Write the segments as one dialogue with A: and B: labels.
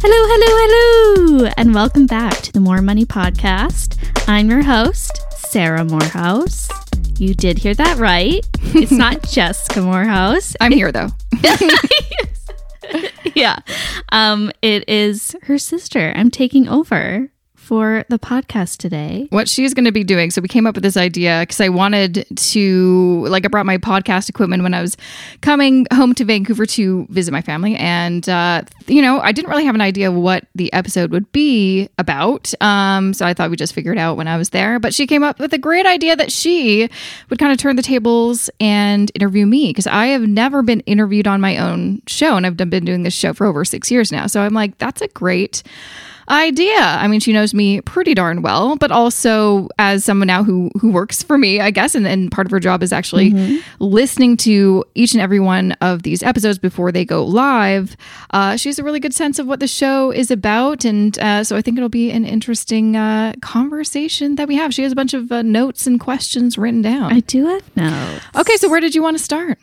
A: Hello, hello, hello, and welcome back to the More Money Podcast. I'm your host, Sarah Moorhouse. You did hear that right. It's not Jessica Moorhouse.
B: I'm here though.
A: yeah. Um, it is her sister. I'm taking over for the podcast today.
B: What she's going to be doing. So we came up with this idea because I wanted to, like, I brought my podcast equipment when I was coming home to Vancouver to visit my family. And, uh, you know, I didn't really have an idea what the episode would be about. Um, so I thought we'd just figure it out when I was there. But she came up with a great idea that she would kind of turn the tables and interview me because I have never been interviewed on my own show. And I've been doing this show for over six years now. So I'm like, that's a great idea. I mean, she knows me pretty darn well, but also as someone now who who works for me, I guess, and, and part of her job is actually mm-hmm. listening to each and every one of these episodes before they go live. Uh, she has a really good sense of what the show is about, and uh, so I think it'll be an interesting uh, conversation that we have. She has a bunch of uh, notes and questions written down.
A: I do have notes.
B: Okay, so where did you want to start?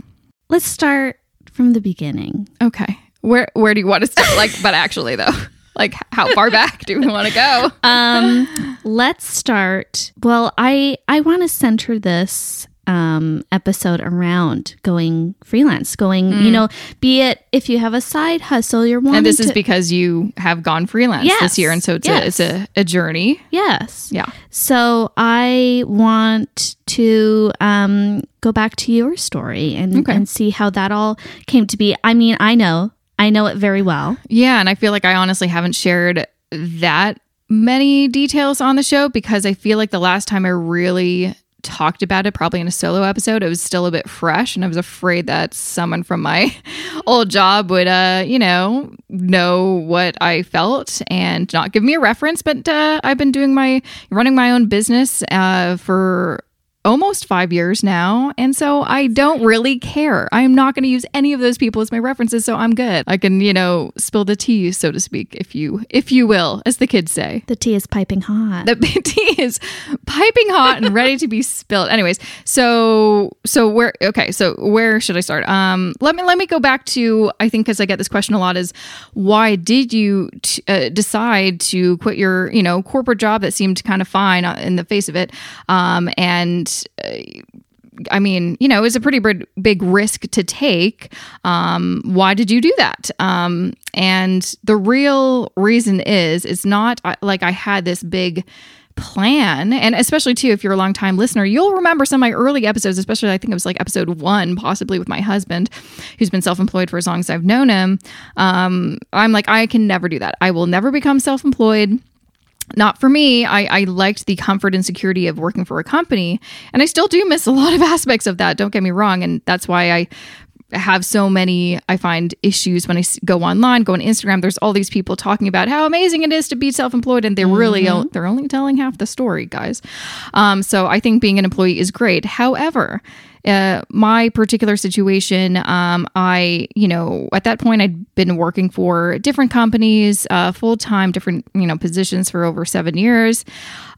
A: Let's start from the beginning.
B: Okay. Where where do you want to start? Like, but actually though. Like how far back do we want to go
A: um let's start well i i want to center this um episode around going freelance going mm. you know be it if you have a side hustle you're wanting
B: and this
A: to,
B: is because you have gone freelance yes, this year and so it's yes. a it's a, a journey
A: yes
B: yeah
A: so i want to um go back to your story and okay. and see how that all came to be i mean i know I know it very well.
B: Yeah. And I feel like I honestly haven't shared that many details on the show because I feel like the last time I really talked about it, probably in a solo episode, it was still a bit fresh. And I was afraid that someone from my old job would, uh, you know, know what I felt and not give me a reference. But uh, I've been doing my, running my own business uh, for almost five years now. And so I don't really care. I'm not going to use any of those people as my references. So I'm good. I can, you know, spill the tea, so to speak, if you, if you will, as the kids say.
A: The tea is piping hot.
B: The tea is piping hot and ready to be spilled. Anyways, so, so where, okay. So where should I start? Um, let me, let me go back to, I think, cause I get this question a lot is why did you t- uh, decide to quit your, you know, corporate job that seemed kind of fine in the face of it? Um, and uh, I mean, you know, it was a pretty big, risk to take. Um, why did you do that? Um, and the real reason is, it's not like I had this big plan. And especially, too, if you're a long time listener, you'll remember some of my early episodes, especially I think it was like episode one, possibly with my husband, who's been self employed for as long as I've known him. Um, I'm like, I can never do that. I will never become self employed not for me. I, I liked the comfort and security of working for a company. And I still do miss a lot of aspects of that. Don't get me wrong. And that's why I have so many i find issues when i go online go on instagram there's all these people talking about how amazing it is to be self-employed and they're mm-hmm. really they're only telling half the story guys um, so i think being an employee is great however uh, my particular situation, um, I, you know, at that point, I'd been working for different companies, uh, full time, different, you know, positions for over seven years.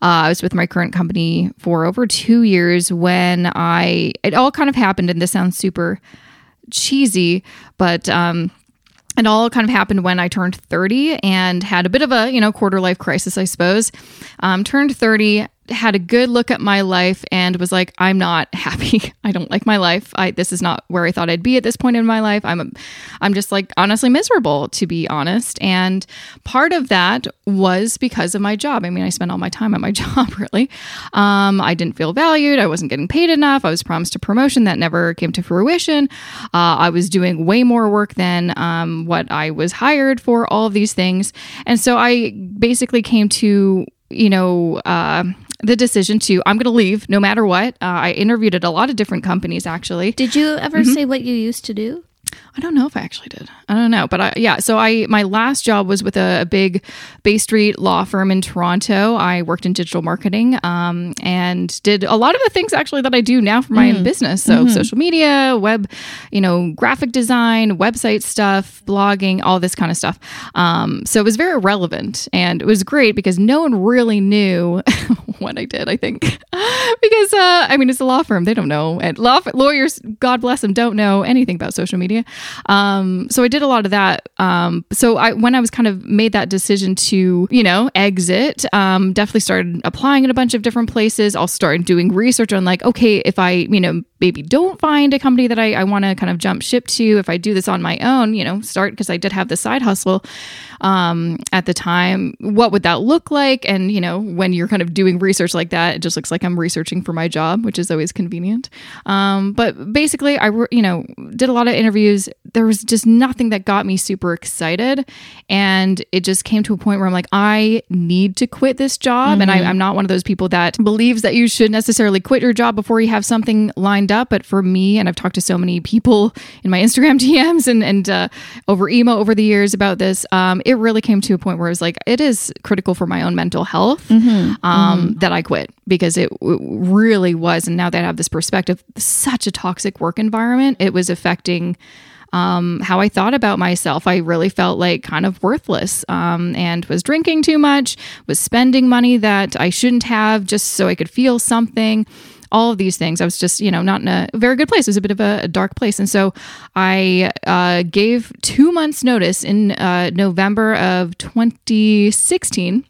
B: Uh, I was with my current company for over two years when I, it all kind of happened, and this sounds super cheesy, but, um, it all kind of happened when I turned 30 and had a bit of a, you know, quarter life crisis, I suppose. Um, turned 30, had a good look at my life and was like i'm not happy. I don't like my life. I this is not where i thought i'd be at this point in my life. I'm i'm just like honestly miserable to be honest. And part of that was because of my job. I mean i spent all my time at my job really. Um, i didn't feel valued. I wasn't getting paid enough. I was promised a promotion that never came to fruition. Uh, i was doing way more work than um, what i was hired for all of these things. And so i basically came to you know uh, the decision to I'm going to leave no matter what. Uh, I interviewed at a lot of different companies actually.
A: Did you ever mm-hmm. say what you used to do?
B: I don't know if I actually did. I don't know, but I, yeah. So I my last job was with a, a, big Bay Street law firm in Toronto. I worked in digital marketing um, and did a lot of the things actually that I do now for my mm. own business. So mm-hmm. social media, web, you know, graphic design, website stuff, blogging, all this kind of stuff. Um, so it was very relevant and it was great because no one really knew what I did, I think. because, uh, I mean, it's a law firm. They don't know. And law lawyers, God bless them, don't know anything about social media. Um, so I did a lot of that. Um, so I, when I was kind of made that decision to, you know, exit, um, definitely started applying in a bunch of different places. I'll start doing research on like, okay, if I, you know, maybe don't find a company that I, I want to kind of jump ship to, if I do this on my own, you know, start because I did have the side hustle um, at the time. What would that look like? And, you know, when you're kind of doing research like that, it just looks like I'm researching for my job, which is always convenient. Um, but basically, I, you know, did a lot of interviews. There was just nothing that got me super excited. And it just came to a point where I'm like, I need to quit this job. Mm-hmm. And I, I'm not one of those people that believes that you should necessarily quit your job before you have something lined up. But for me, and I've talked to so many people in my Instagram DMs and, and uh, over email over the years about this, um, it really came to a point where I was like, it is critical for my own mental health mm-hmm. Um, mm-hmm. That I quit because it, it really was. And now that I have this perspective, such a toxic work environment, it was affecting um, how I thought about myself. I really felt like kind of worthless um, and was drinking too much, was spending money that I shouldn't have just so I could feel something all of these things. I was just, you know, not in a very good place. It was a bit of a, a dark place. And so I uh, gave two months' notice in uh, November of 2016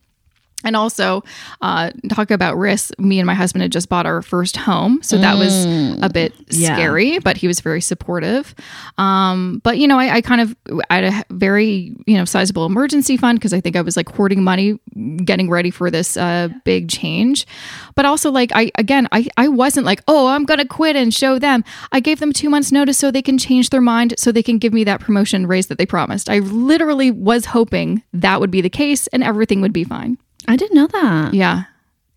B: and also uh, talk about risks. Me and my husband had just bought our first home so that was mm. a bit yeah. scary but he was very supportive. Um, but you know I, I, kind of I had a very you know sizable emergency fund because i think i was like hoarding money getting ready for this uh, big change. But also like i again I, I wasn't like oh i'm gonna quit and show them. I gave them two months notice so they can change their mind so they can give me that promotion raise that they promised. I literally was hoping that would be the case and everything would be fine
A: I didn't know that.
B: Yeah.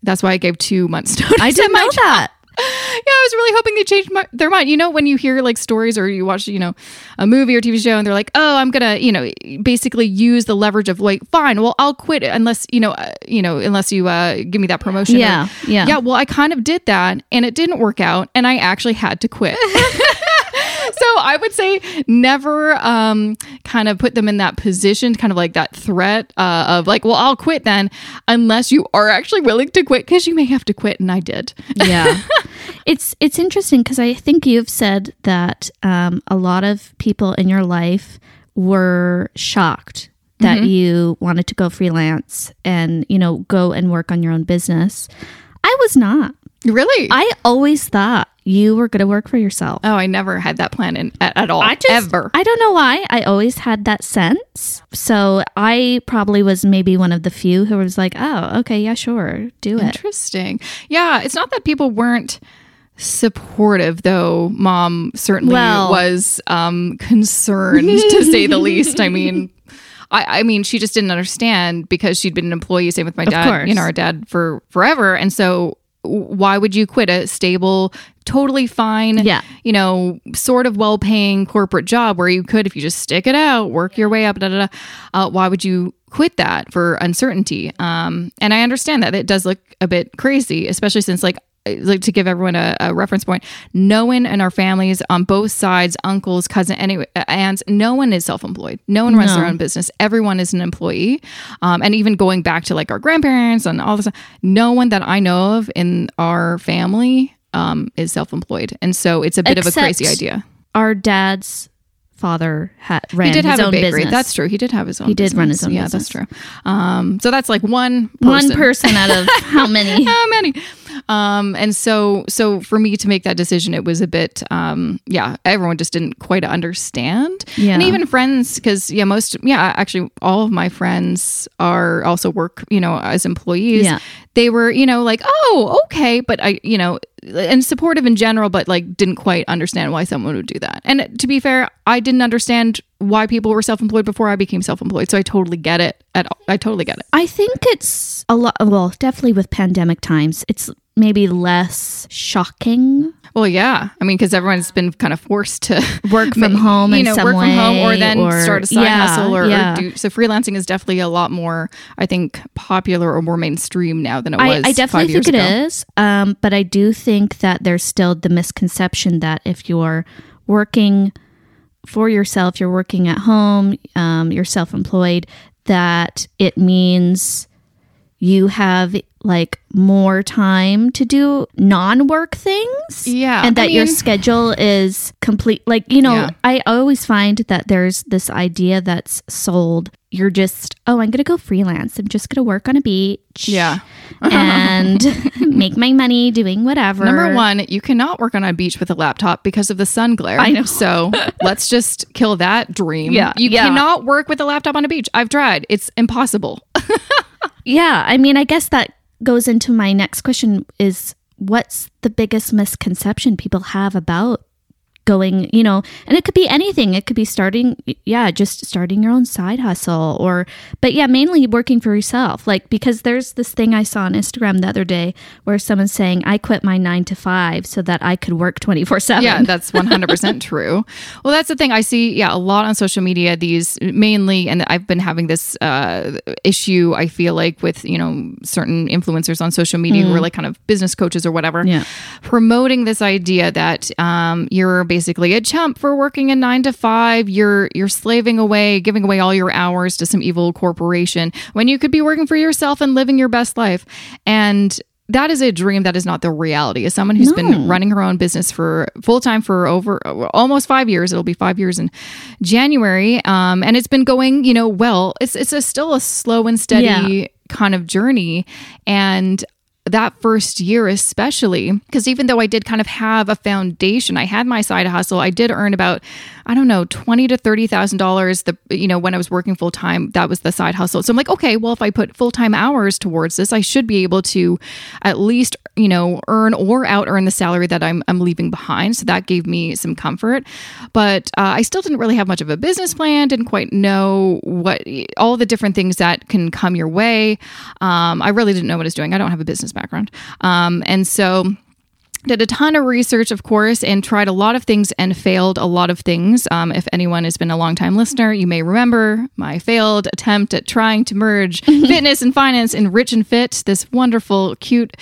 B: That's why I gave two months notice.
A: I didn't know that.
B: yeah, I was really hoping they changed my, their mind. You know, when you hear like stories or you watch, you know, a movie or TV show and they're like, oh, I'm going to, you know, basically use the leverage of like, fine, well, I'll quit unless, you know, uh, you know, unless you uh, give me that promotion.
A: Yeah.
B: Or,
A: yeah.
B: Yeah. Well, I kind of did that and it didn't work out and I actually had to quit. so I would say never um, kind of put them in that position, kind of like that threat uh, of like, well, I'll quit then, unless you are actually willing to quit because you may have to quit, and I did.
A: Yeah, it's it's interesting because I think you've said that um, a lot of people in your life were shocked that mm-hmm. you wanted to go freelance and you know go and work on your own business. I was not.
B: Really?
A: I always thought you were going to work for yourself.
B: Oh, I never had that plan in, at, at all. I just, ever.
A: I don't know why. I always had that sense. So I probably was maybe one of the few who was like, oh, okay, yeah, sure, do
B: it. Interesting. Yeah, it's not that people weren't supportive though mom certainly well, was um concerned to say the least i mean I, I mean, she just didn't understand because she'd been an employee, same with my dad, you know, our dad for forever. And so why would you quit a stable totally fine
A: yeah.
B: you know sort of well-paying corporate job where you could if you just stick it out work your way up da, da, da, uh, why would you quit that for uncertainty? Um, and i understand that. It does look a bit crazy especially since like like to give everyone a, a, reference point no one in our families on both sides uncles cousin any aunts no one is self-employed no one runs no. their own business everyone is an employee um, and even going back to like our grandparents and all this no one that i know of in our family um, is self-employed and so it's a bit Except of a crazy idea
A: our dad's father had ran
B: he did
A: have
B: a
A: bakery. Business.
B: That's true. He did have his own.
A: He
B: did
A: run his own.
B: Yeah,
A: business.
B: that's true. Um, so that's like one
A: person. one person out of how many?
B: how many? Um, and so so for me to make that decision, it was a bit um, yeah. Everyone just didn't quite understand.
A: Yeah,
B: and even friends because yeah, most yeah actually all of my friends are also work you know as employees.
A: Yeah,
B: they were you know like oh okay, but I you know and supportive in general, but like didn't quite understand why someone would do that. And to be fair, I didn't understand why people were self-employed before I became self-employed. So I totally get it. At all. I totally get it.
A: I think it's a lot. Well, definitely with pandemic times, it's maybe less shocking.
B: Well, yeah. I mean, because everyone's been kind of forced to
A: work from home, you know, work
B: way,
A: from home,
B: or then
A: or,
B: start a side
A: yeah,
B: hustle, or,
A: yeah.
B: or, do. So freelancing is definitely a lot more, I think, popular or more mainstream now than it was.
A: I, I definitely think
B: it
A: ago. is, um, but I do think that there's still the misconception that if you're working for yourself, you're working at home, um, you're self-employed, that it means you have like more time to do non-work things
B: Yeah,
A: and
B: I
A: that your schedule is complete like you know
B: Yeah.
A: i always find that there's this idea that's sold you're just oh i'm gonna go freelance i'm just gonna work on a beach
B: Yeah.
A: and make my money doing whatever
B: Number one, you cannot work on a beach with a laptop because of the sun glare.
A: I know.
B: So let's just kill that dream.
A: Yeah,
B: You
A: yeah.
B: cannot work with a laptop on a beach. I've tried. It's impossible.
A: yeah i mean i guess that goes into my next question is what's the biggest misconception people have about going you know and it could be anything it could be starting yeah just starting your own side hustle or but yeah mainly working for yourself like because there's this thing i saw on instagram the other day where someone's saying i quit my nine to five so that i could work 24 7
B: Yeah, that's 100% true. Well, that's the thing. I see, yeah, a lot on social media, these mainly, and I've been having this uh, issue, I feel like, with, you know, certain influencers on social media who are like kind of business coaches or whatever,
A: Yeah.
B: promoting this idea that um, you're basically a chump for working a nine to five. You're, you're slaving away, giving away all your hours to some evil corporation when you could be working for yourself and living your best life. And that is a dream that is not the reality. As someone who's been running her own business for full time for over almost five years, it'll be five years in January, um, and it's been going, you know, well. It's it's a, still a slow and steady
A: Yeah.
B: kind of journey, and that first year especially because even though i did kind of have a foundation i had my side hustle i did earn about i don't know 20 to 30 thousand dollars the you know when i was working full time that was the side hustle. So i'm like okay well if i put full-time hours towards this i should be able to at least you know earn or out earn the salary that i'm, I'm leaving behind. So that gave me some comfort. But uh, i still didn't really have much of a business plan didn't quite know what all the different things that can come your way. Um, i really didn't know what i was doing. I don't have a business background. Um, and so did a ton of research, of course, and tried a lot of things and failed a lot of things. Um, if anyone has been a longtime listener, you may remember my failed attempt at trying to merge fitness and finance in Rich and Fit, this wonderful, cute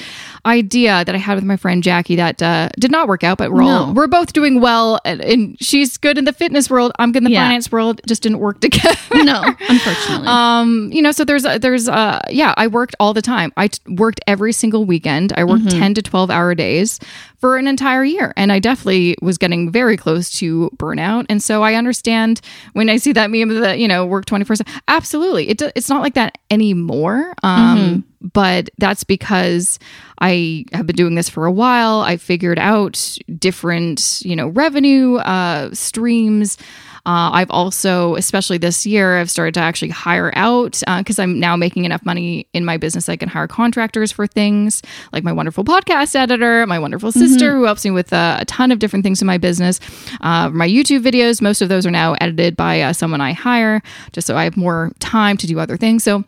B: idea that I had with my friend Jackie that uh, did not work out, but we're all we're both doing well, and, and she's good in the fitness world. I'm good in the
A: Yeah.
B: finance world. Just didn't work together.
A: no unfortunately
B: Um, you know, so there's there's uh yeah, I worked all the time. I t- worked every single weekend. I worked 10 to 12 hour days for an entire year and I definitely was getting very close to burnout. And so I understand when I see that meme that, you know, work 24/7. Absolutely. It do- it's not like that anymore. Um but that's because I have been doing this for a while. I figured out different, you know, revenue uh, streams. Uh, I've also, especially this year, I've started to actually hire out because I'm now making enough money in my business. I can hire contractors for things like my wonderful podcast editor, my wonderful sister who helps me with uh, a ton of different things in my business. Uh, my YouTube videos, most of those are now edited by uh, someone I hire just so I have more time to do other things. So,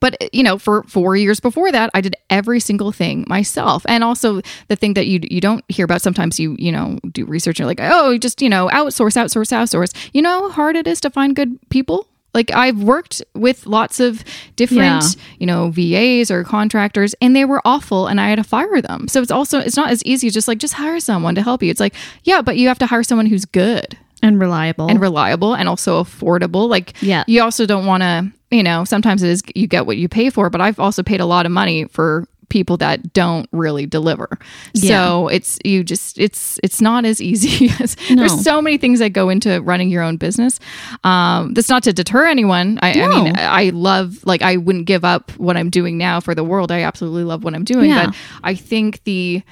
B: but uh, you know for four years before that i did every single thing myself. And also the thing that you you don't hear about sometimes you you know do research and you're like oh just you know outsource outsource outsource. You know how hard it is to find good people? Like i've worked with lots of different
A: Yeah.
B: you know vas or contractors and they were awful and i had to fire them. So it's also it's not as easy as just like just hire someone to help you. It's like yeah but you have to hire someone who's good.
A: And reliable.
B: And reliable and also affordable. Like,
A: Yeah.
B: you also don't want to, you know, sometimes it is you get what you pay for, but I've also paid a lot of money for people that don't really deliver. So it's you just it's it's not as easy as
A: No.
B: there's so many things that go into running your own business. Um, that's not to deter anyone. I, I mean, I love like I wouldn't give up what I'm doing now for the world. I absolutely love what I'm doing,
A: Yeah.
B: but I think the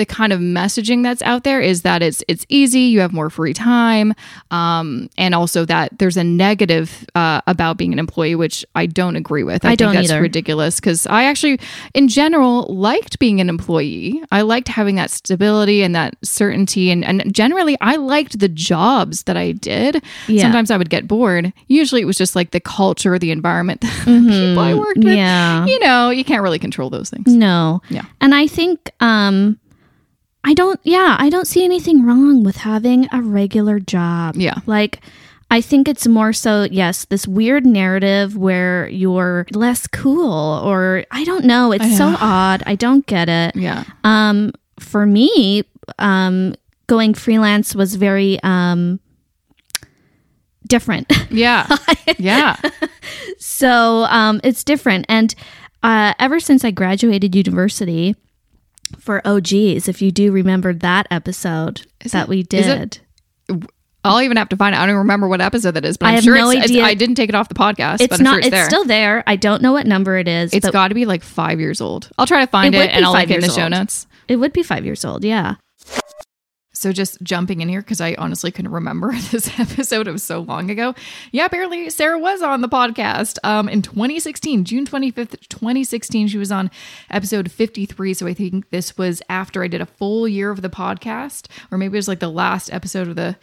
B: the kind of messaging that's out there is that it's it's easy, you have more free time, um, and also that there's a negative uh, about being an employee, which I don't agree with. I,
A: I don't
B: think that's
A: either.
B: ridiculous because I actually, in general, liked being an employee. I liked having that stability and that certainty, and and generally, I liked the jobs that I did.
A: Yeah.
B: Sometimes I would get bored. Usually, it was just like the culture, the environment, the people I worked with.
A: Mm-hmm. Yeah.
B: You know, you can't really control those things.
A: No.
B: Yeah.
A: And I think um I don't yeah, I don't see anything wrong with having a regular job.
B: Yeah.
A: Like I think it's more so yes, this weird narrative where you're less cool or I don't know, it's so odd. I don't get it.
B: Yeah.
A: Um for me, um going freelance was very um different.
B: Yeah. yeah.
A: So um, it's different. And uh, ever since I graduated university for OGs, if you do remember that episode that
B: it-
A: we
B: is
A: did.
B: it- I'll even have to find it. I don't even remember what episode that is, but
A: I
B: I'm
A: have
B: sure
A: no
B: it's, it's-
A: idea.
B: I didn't take it off the podcast,
A: it's
B: but
A: not.
B: sure it's,
A: it's
B: there.
A: still there. I don't know what number it is.
B: It's got to be like five years old. I'll try to find
A: It
B: it, and I'll link it in the
A: years
B: show notes.
A: it would be five years old. Yeah.
B: So just jumping in here because I honestly couldn't remember this episode. It was so long ago. Yeah, apparently Sarah was on the podcast um, in 2016, June 25th, 2016. She was on episode 53. So I think this was after I did a full year of the podcast, or maybe it was like the last episode of the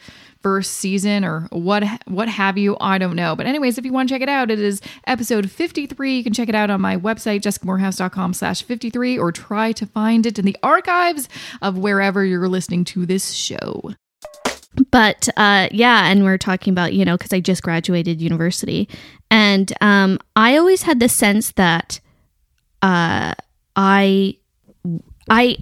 B: first season or what what have you i don't know. But anyways if you want to check it out it is episode 53 you can check it out on my website jessicamoorhouse.com slash 53 or try to find it in the archives of wherever you're listening to this show.
A: But uh, yeah, and we're talking about you know because I just graduated university, and um, I always had the sense that uh, I I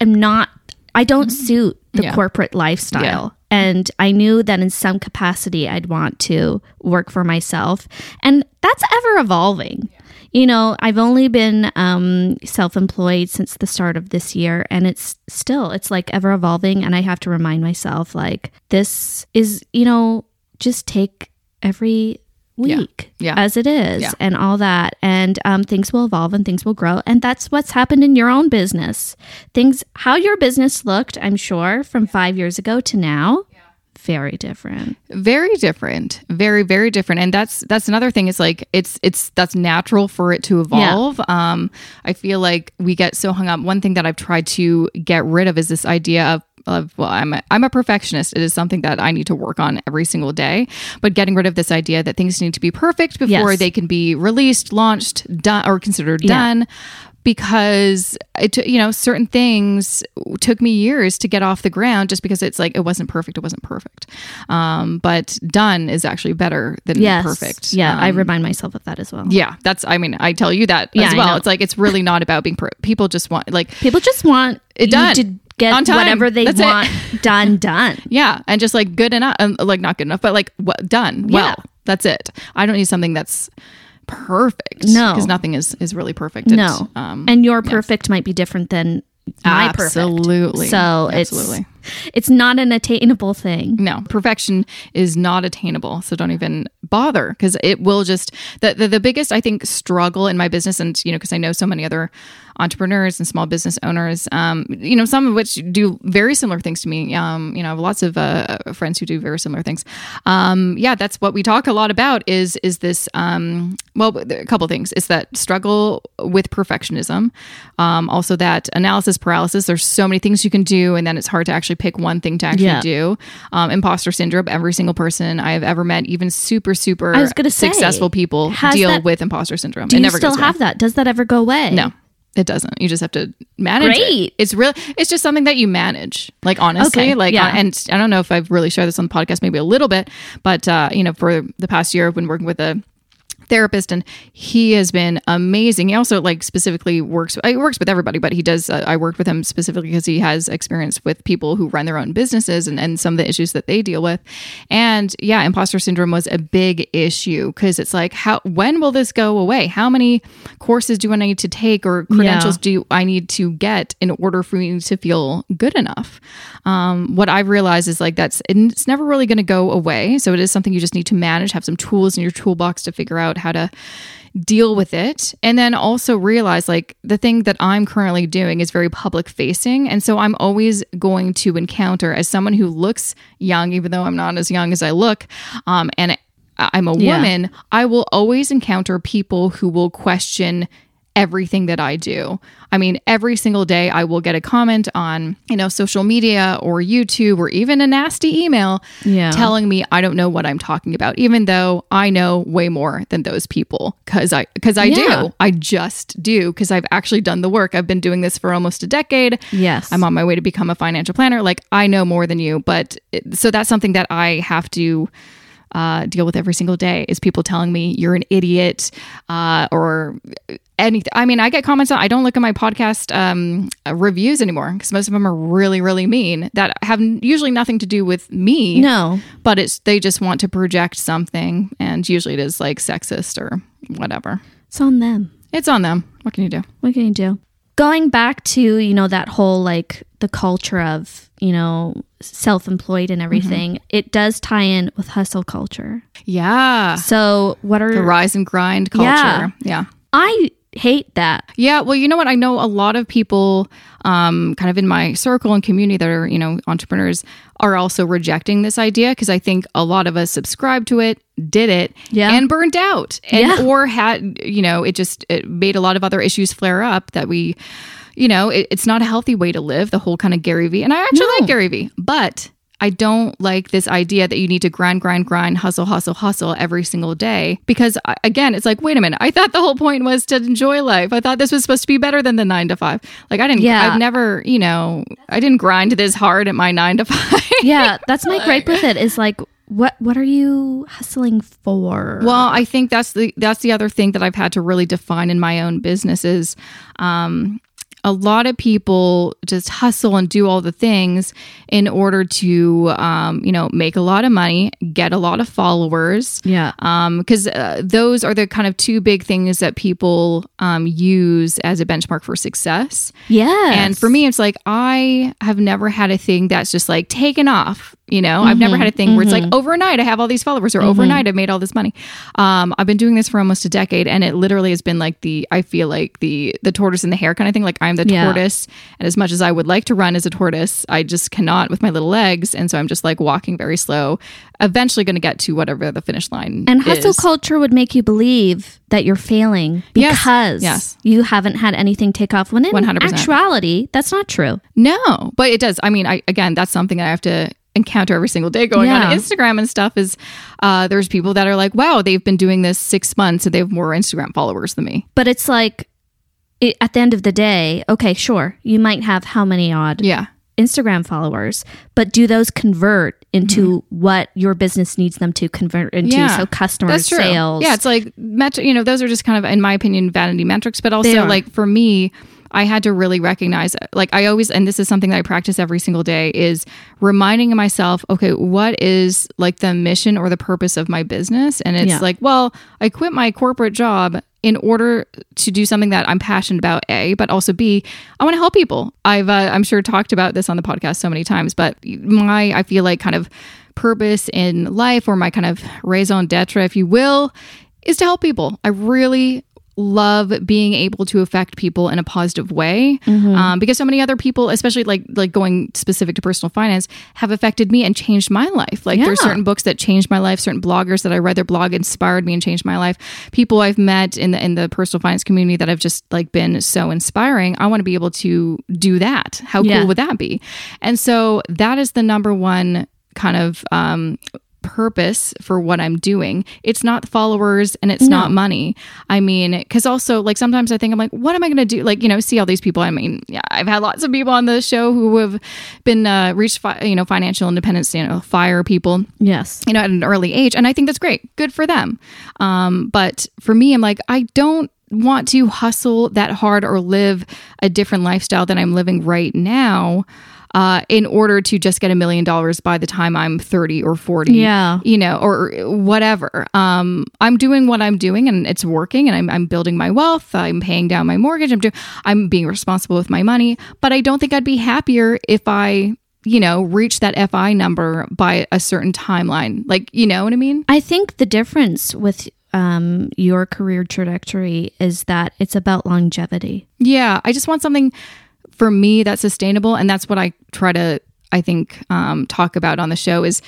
A: am not I don't suit the
B: Yeah.
A: corporate lifestyle. And I knew that in some capacity I'd want to work for myself. And that's ever evolving. You know, I've only been um, self employed since the start of this year, and it's still, it's like ever evolving. And I have to remind myself, like, this is, you know, just take every. Week
B: Yeah.
A: as it is
B: Yeah.
A: and all that. And um, things will evolve and things will grow. And that's what's happened in your own business. Things, how your business looked, I'm sure, from five years ago to now, very different.
B: very different very very different and that's that's another thing is like it's it's that's natural for it to evolve um i feel like we get so hung up one thing that i've tried to get rid of is this idea of of well i'm a, i'm a perfectionist it is something that i need to work on every single day but getting rid of this idea that things need to be perfect before
A: Yes.
B: they can be released launched done or considered
A: Yeah.
B: done because it you know certain things took me years to get off the ground just because it's like it wasn't perfect it wasn't perfect um but done is actually better than
A: Yes.
B: perfect
A: Yeah, I
B: Um,
A: remind myself of that as well.
B: yeah that's i mean i tell you that
A: Yeah,
B: as well it's like it's really not about being per- people just want like
A: People just want
B: It done.
A: Get whatever they
B: That's it.
A: want done, done.
B: yeah and just like good enough um, like not good enough but like what done well
A: Yeah.
B: that's it i don't need something that's perfect
A: No.
B: because nothing is is really perfect And,
A: No.
B: um
A: and your perfect might be different than my perfect.
B: Absolutely.
A: So
B: Absolutely.
A: it's it's not an attainable thing.
B: No, perfection is not attainable. So don't even bother because it will just the, the the biggest I think struggle in my business, and you know, because I know so many other entrepreneurs and small business owners, um, you know, some of which do very similar things to me. Um, you know, I have lots of uh, friends who do very similar things. Um, yeah, that's what we talk a lot about. Is is this? Um, well, a couple things. It's that struggle with perfectionism. Um, also that analysis paralysis. There's so many things you can do, and then it's hard to actually pick one thing to actually
A: Yeah.
B: do. Um, imposter syndrome. Every single person I have ever met, even super super
A: I was gonna say,
B: successful people, deal
A: that-
B: with imposter syndrome.
A: Do
B: it
A: you
B: never
A: still
B: goes
A: have
B: away.
A: that? Does that ever go away?
B: No. It doesn't. You just have to manage it.
A: Great.
B: It's real. It's just something that you manage. Like honestly,
A: Okay,
B: like,
A: yeah.
B: uh, and I don't know if I've really shared this on the podcast, maybe a little bit, but uh, you know, for the past year, I've been working with a therapist and he has been amazing. He also like specifically works he works with everybody but he does uh, i worked with him specifically because he has experience with people who run their own businesses and, and some of the issues that they deal with. And yeah imposter syndrome was a big issue because it's like how when will this go away? How many courses do i need to take or credentials do i need to get in order for me to feel good enough? Um, what i've realized is like that's it's never really going to go away. So it is something you just need to manage have some tools in your toolbox to figure out how to deal with it and then also realize like the thing that i'm currently doing is very public facing and so i'm always going to encounter as someone who looks young even though i'm not as young as i look um, and i'm a
A: Yeah.
B: woman i will always encounter people who will question everything that I do. I mean, every single day I will get a comment on, you know, social media or YouTube or even a nasty email
A: Yeah.
B: telling me I don't know what I'm talking about, even though I know way more than those people because I because I
A: Yeah.
B: do. I just do because I've actually done the work. I've been doing this for almost a decade.
A: Yes.
B: I'm on my way to become a financial planner. Like I know more than you, but it- so that's something that I have to uh, deal with every single day is people telling me you're an idiot uh, or anything. I mean, I get comments on. I don't look at my podcast um, reviews anymore because most of them are really, really mean that have usually nothing to do with me.
A: No.
B: but it's they just want to project something, and usually it is like sexist or whatever.
A: It's on them.
B: It's on them. What can you do?
A: What can you do? Going back to, you know, that whole like the culture of, you know, self employed and everything, mm-hmm. it does tie in with hustle culture.
B: Yeah.
A: So, what are
B: The rise and grind culture.
A: Yeah.
B: yeah.
A: I hate that.
B: Yeah, well, you know what? I know a lot of people, um, kind of in my circle and community that are, you know, entrepreneurs, are also rejecting this idea because I think a lot of us subscribed to it, did it,
A: Yeah.
B: and burned out, and
A: Yeah.
B: or had, you know, it just it made a lot of other issues flare up that we, you know, it, it's not a healthy way to live. The whole kind of Gary V, and I actually
A: No.
B: like Gary V, but. I don't like this idea that you need to grind, grind, grind, hustle, hustle, hustle every single day. Because again, it's like, wait a minute. I thought the whole point was to enjoy life. I thought this was supposed to be better than the nine to five. Like I didn't,
A: Yeah.
B: I've never, you know, I didn't grind this hard at my nine to five.
A: Yeah, that's my gripe with it is like what what are you hustling for?
B: Well, I think that's the that's the other thing that I've had to really define in my own business is um a lot of people just hustle and do all the things in order to um, you know make a lot of money get a lot of followers
A: yeah.
B: because uh, those are the kind of two big things that people um, use as a benchmark for success
A: Yeah.
B: and for me, it's like I have never had a thing that's just like taken off. You know, I've never had a thing where it's like overnight I have all these followers or overnight I've made all this money. Um, I've been doing this for almost a decade, and it literally has been like the I feel like the the tortoise and the hare kind of thing. Like I'm the
A: Yeah.
B: tortoise, and as much as I would like to run as a tortoise, I just cannot with my little legs, and so I'm just like walking very slow. Eventually, going to get to whatever the finish line
A: and hustle
B: is.
A: culture would make you believe that you're failing because
B: Yes.
A: you haven't had anything take off. When in
B: 100%.
A: actuality, that's not true.
B: No, but it does. I mean, I again, that's something I have to encounter every single day going
A: Yeah.
B: on Instagram and stuff. Is uh, there's people that are like, wow, they've been doing this six months and they have more Instagram followers than me.
A: But it's like it, at the end of the day, okay, sure, you might have how many odd
B: Yeah,
A: Instagram followers, but do those convert into what your business needs them to convert into?
B: Mm-hmm. Yeah.
A: so customers, sales.
B: Yeah, it's like You know, those are just kind of, in my opinion, vanity metrics. But also, like for me. I had to really recognize like I always and this is something that I practice every single day is reminding myself okay what is like the mission or the purpose of my business? And it's
A: Yeah.
B: like well I quit my corporate job in order to do something that I'm passionate about a but also b I want to help people. I've uh, I'm sure talked about this on the podcast so many times but my I feel like kind of purpose in life or my kind of raison d'etre if you will is to help people. I really love being able to affect people in a positive way
A: Mm-hmm.
B: um, because so many other people especially like like going specific to personal finance have affected me and changed my life like there's
A: Yeah.
B: certain books that changed my life certain bloggers that i read their blog inspired me and changed my life people i've met in the in the personal finance community that have just like been so inspiring i want to be able to do that how
A: Yeah.
B: cool would that be and so that is the number one kind of um purpose for what I'm doing. It's not followers and it's not money. I mean, because also, like, sometimes I think I'm like, what am I going to do? Like, you know, see all these people. I mean, yeah, I've had lots of people on the show who have been uh, reached, fi- you know, financial independence, you know, fire people
A: Yes.
B: you know, at an early age. And I think that's great. Good for them. Um, but for me, I'm like, I don't want to hustle that hard or live a different lifestyle than I'm living right now. Uh, in order to just get a million dollars by the time I'm 30 or 40,
A: Yeah.
B: you know, or whatever. Um, I'm doing what I'm doing and it's working and I'm, I'm building my wealth. I'm paying down my mortgage. I'm doing, I'm being responsible with my money, but I don't think I'd be happier if I, you know, reach that FI number by a certain timeline. Like, you know what I mean?
A: I think the difference with um, your career trajectory is that it's about longevity.
B: Yeah. I just want something for me that's sustainable. And that's what I try to, I think, um, talk about on the show is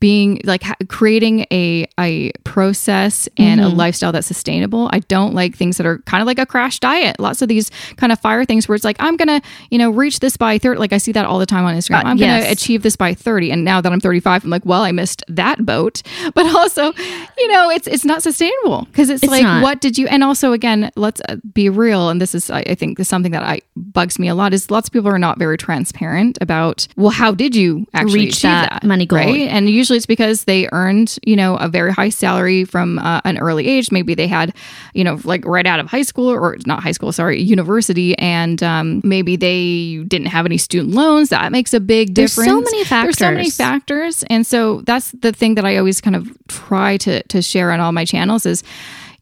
B: being like ha- creating a a process and a lifestyle that's sustainable. I don't like things that are kind of like a crash diet. Lots of these kind of fire things where it's like I'm gonna you know reach this by 30. Like I see that all the time on Instagram.
A: Uh,
B: I'm gonna
A: yes.
B: achieve this by 30. And now that I'm 35, I'm like, well, I missed that boat. But also, you know, it's it's not sustainable because it's,
A: It's
B: like
A: not.
B: what did you? And also, again, let's uh, be real. And this is I, I think is something that I bugs me a lot is lots of people are not very transparent about well, how did you actually
A: Reach
B: achieve
A: that
B: that,
A: money goal.
B: Right? And usually it's because they earned, you know, a very high salary from uh, an early age. Maybe they had, you know, like right out of high school or not high school, sorry, university. And um, maybe they didn't have any student loans. That makes a big
A: There's
B: difference.
A: so many factors.
B: There's so many
A: factors.
B: factors. And so that's the thing that I always kind of try to, to share on all my channels is,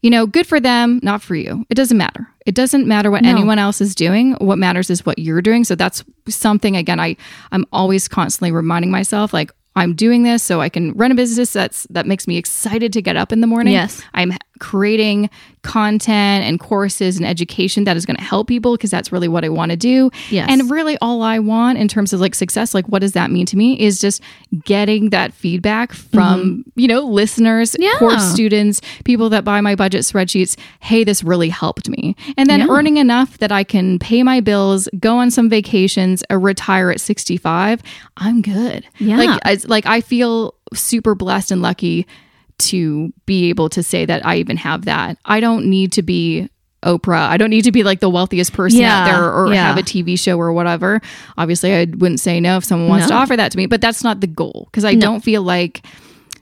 B: you know, good for them, not for you. It doesn't matter. It doesn't matter what
A: No.
B: anyone else is doing. What matters is what you're doing. So that's something again I I'm always constantly reminding myself like I'm doing this so I can run a business that's that makes me excited to get up in the morning.
A: Yes.
B: I'm creating content and courses and education that is going to help people because that's really what I want to do.
A: Yes.
B: And really all I want in terms of like success, like what does that mean to me is just getting that feedback from, you know, listeners,
A: Mm-hmm. Yeah.
B: course students, people that buy my budget spreadsheets. Hey, this really helped me. And then
A: Yeah.
B: earning enough that I can pay my bills, go on some vacations, uh, retire at 65, I'm good.
A: Yeah.
B: Like, I, like I feel super blessed and lucky to be able to say that I even have that. I don't need to be Oprah. I don't need to be like the wealthiest person
A: Yeah,
B: out there or
A: yeah.
B: have a TV show or whatever. Obviously, I wouldn't say no if someone wants to offer that to me, but that's not the goal because I don't feel like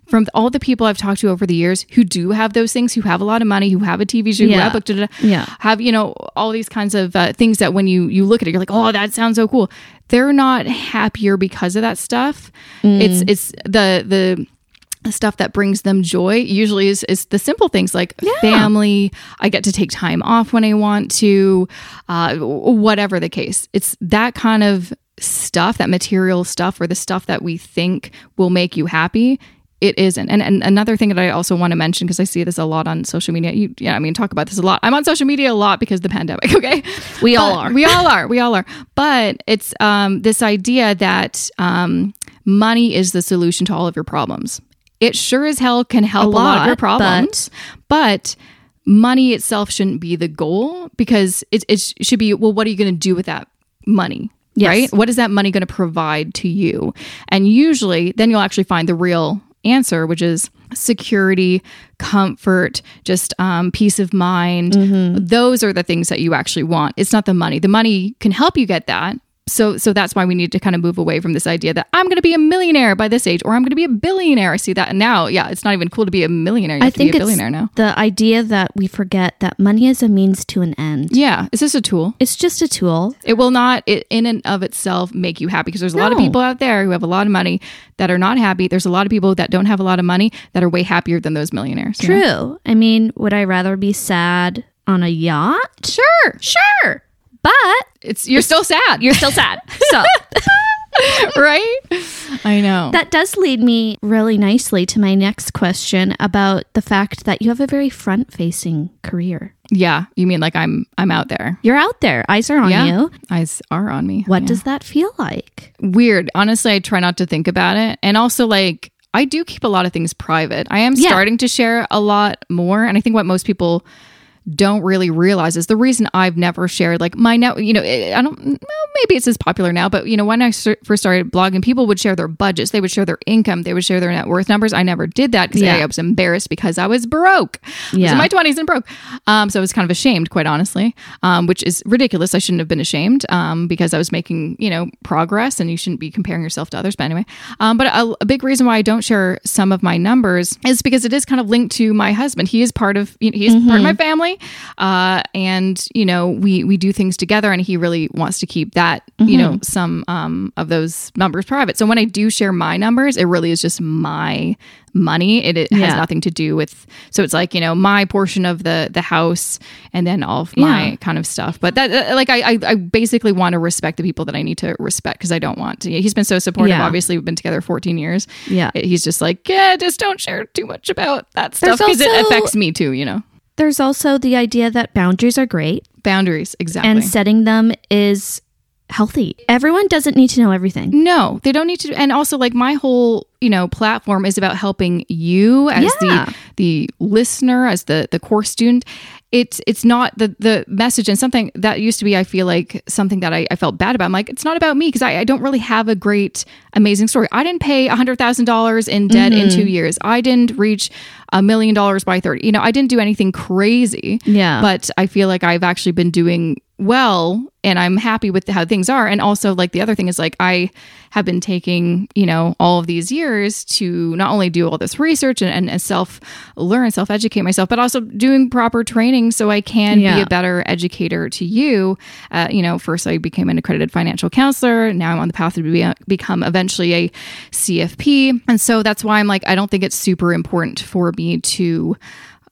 B: from all the people I've talked to over the years who do have those things, who have a lot of money, who have a TV show, who
A: Yeah.
B: have booked it,
A: Yeah.
B: have you know all these kinds of uh, things that when you you look at it, you're like, oh, that sounds so cool. They're not happier because of that stuff. It's it's the the stuff that brings them joy usually is, is the simple things like family. I get to take time off when i want to uh, whatever the case. It's that kind of stuff that material stuff or the stuff that we think will make you happy it isn't. And, and another thing that i also want to mention because i see this a lot on social media. You yeah i mean talk about this a lot. I'm on social media a lot because of the pandemic okay?
A: We all are.
B: we all are we all are. But it's um, this idea that um, money is the solution to all of your problems it sure as hell can help a, lot, of your problems. But, money itself shouldn't be the goal because it, it should be well what are you going to do with that money
A: Yes.
B: right? What is that money going to provide to you? And usually then you'll actually find the real answer which is security comfort just um, peace of mind. Those are the things that you actually want. It's not the money. The money can help you get that so so that's why we need to kind of move away from this idea that I'm going to be a millionaire by this age or I'm going to be a billionaire. I see that now. Yeah, it's not even cool to be a millionaire. You
A: I think
B: be a
A: it's
B: billionaire now.
A: the idea that we forget that money is a means to an end.
B: Yeah, it's just a tool.
A: It's just a tool.
B: It will not, it, in and of itself, make you happy because there's a lot of people out there who have a lot of money that are not happy. There's a lot of people that don't have a lot of money that are way happier than those millionaires. you know?
A: True. I mean, would I rather be sad on a yacht?
B: Sure.
A: Sure. But
B: It's you're still sad.
A: you're still sad. So
B: right? I know.
A: that does lead me really nicely to my next question about the fact that you have a very front facing career.
B: yeah, you mean like I'm I'm out there.
A: You're out there, eyes are on
B: Yeah.
A: you.
B: Eyes are on me.
A: What
B: Yeah.
A: does that feel like?
B: weird. Honestly, I try not to think about it. And also, like, I do keep a lot of things private. I am
A: Yeah.
B: starting to share a lot more. And I think what most people don't really realize is the reason I've never shared like my net, you know, I don't, well, maybe it's as popular now, but you know, when I first started blogging, people would share their budgets, they would share their income, they would share their net worth numbers. I never did that because
A: Yeah.
B: I was embarrassed because I was broke. I was
A: Yeah.
B: in my 20s and broke. Um, so I was kind of ashamed, quite honestly, um, which is ridiculous. I shouldn't have been ashamed um, because I was making, you know, progress and you shouldn't be comparing yourself to others. But anyway, um, but a, a big reason why I don't share some of my numbers is because it is kind of linked to my husband. He is part of, you know, he's part of my family. Uh, and, you know, we, we do things together and he really wants to keep that, you know, some um, of those numbers private. So when I do share my numbers, it really is just my money. It, it has nothing to do with, so it's like, you know, my portion of the, the house and then all of my
A: Yeah.
B: kind of stuff. But that, uh, like, I, I, I basically want to respect the people that I need to respect because I don't want to. He's been so supportive.
A: Yeah.
B: Obviously, we've been together 14 years.
A: Yeah.
B: He's just like, yeah, just don't share too much about that stuff because it affects me too, you know.
A: There's also the idea that boundaries are great
B: Boundaries, exactly.
A: and setting them is healthy. Everyone doesn't need to know everything.
B: No, they don't need to. And also, like my whole, you know, platform is about helping you as
A: Yeah.
B: the the listener, as the the course student. It's it's not the the message and something that used to be. I feel like something that I, I felt bad about. I'm like, it's not about me because I, I don't really have a great, amazing story. I didn't pay a hundred thousand dollars in debt in
A: Mm-hmm.
B: two years. I didn't reach a million dollars by thirty. You know, I didn't do anything crazy.
A: Yeah.
B: but I feel like I've actually been doing well and I'm happy with how things are. And also, like, the other thing is, like, I have been taking, you know, all of these years to not only do all this research and, and, and self learn, self educate myself, but also doing proper training so I can be a better educator to you. Uh, you know, first I became an accredited financial counselor. Now I'm on the path to be, become eventually a CFP. And so that's why I'm like, I don't think it's super important for me to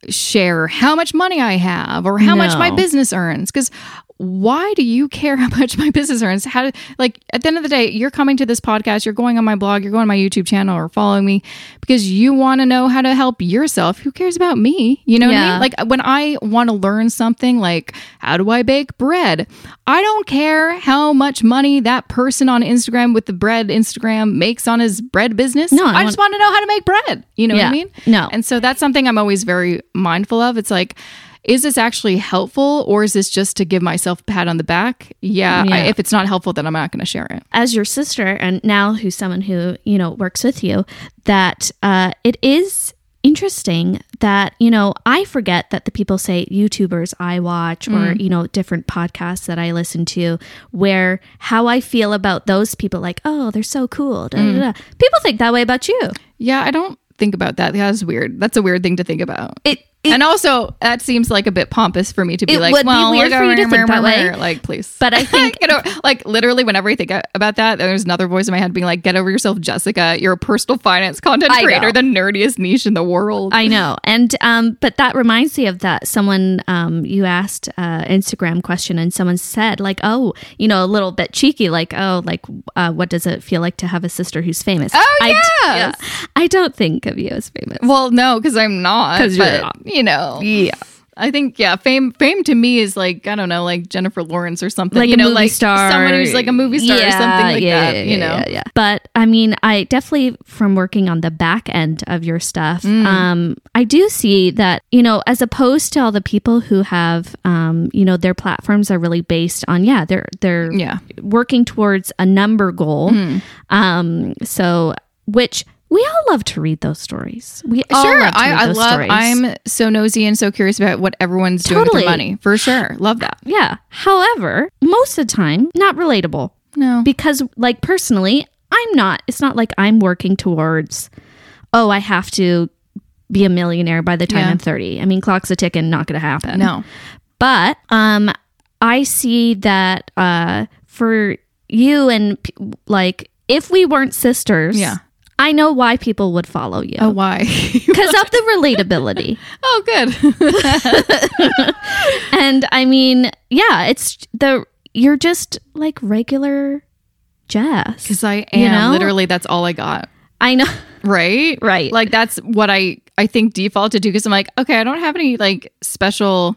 B: share how much money I have or how much my business earns because why do you care how much my business earns? How like at the end of the day, you're coming to this podcast, you're going on my blog, you're going on my YouTube channel or following me because you want to know how to help yourself. Who cares about me? You know what I mean? Like when I want to learn something like how do I bake bread? I don't care how much money that person on Instagram with the bread Instagram makes on his bread business.
A: No, I
B: I, just want to know how to make bread. You know what I mean?
A: No.
B: And so that's something I'm always very mindful of. It's like, is this actually helpful or is this just to give myself a pat on the back? Yeah. I, if it's not helpful, then I'm not going to share it.
A: as your sister and now who's someone who you know works with you that uh, it is interesting that you know i forget that the people say youtubers i watch or you know different podcasts that i listen to where how i feel about those people like oh they're so cool da, da, da. people think that way about you
B: Yeah. I don't think about that. That's weird. That's a weird thing to think about.
A: it, it
B: and also, that seems like a bit pompous for me to be like,
A: would be weird for you to think that way.
B: Like, please.
A: But I think-
B: you know, like literally, whenever I think about that, there's another voice in my head being like, "Get over yourself, Jessica. You're a personal finance content
A: I know.
B: creator, the nerdiest niche in the world."
A: I know, and um, but that reminds me of that. Someone um, you asked uh, Instagram question, and someone said like, "Oh, you know, a little bit cheeky, like, oh, like, uh, what does it feel like to have a sister who's famous?"
B: Oh,
A: I,
B: yes.
A: I don't think of you as famous.
B: Well, no, because I'm not.
A: 'Cause you're not.
B: You know.
A: yeah,
B: I think yeah, fame fame to me is like I don't know, like Jennifer Lawrence or something.
A: like
B: you
A: a
B: know,
A: movie
B: like
A: star,
B: someone who's like a movie star or something like
A: yeah,
B: that.
A: yeah,
B: you know.
A: yeah, yeah. But I mean, I definitely from working on the back end of your stuff,
B: Mm.
A: um, I do see that you know, as opposed to all the people who have, um, you know, their platforms are really based on yeah, they're they're
B: Yeah.
A: working towards a number goal.
B: Hmm.
A: Um, so which we all love to read those stories. We all
B: Sure,
A: love to read
B: I, I love.
A: stories.
B: I'm so nosy and so curious about what everyone's doing with their money. For sure, love that.
A: yeah. However, most of the time, not relatable.
B: No,
A: because like personally i'm not it's not like i'm working towards oh i have to be a millionaire by the time
B: Yeah.
A: i'm 30 i mean clock's a ticking not gonna happen
B: no,
A: but um i see that uh for you and like if we weren't sisters
B: Yeah.
A: I know why people would follow you
B: oh why?
A: because of the relatability
B: oh, good.
A: and i mean yeah it's the you're just like regular jess
B: Because I am
A: You know?
B: literally. That's all I got.
A: i know
B: Right.
A: Right.
B: Like that's what I I think default to do because I'm like, okay, I don't have any like special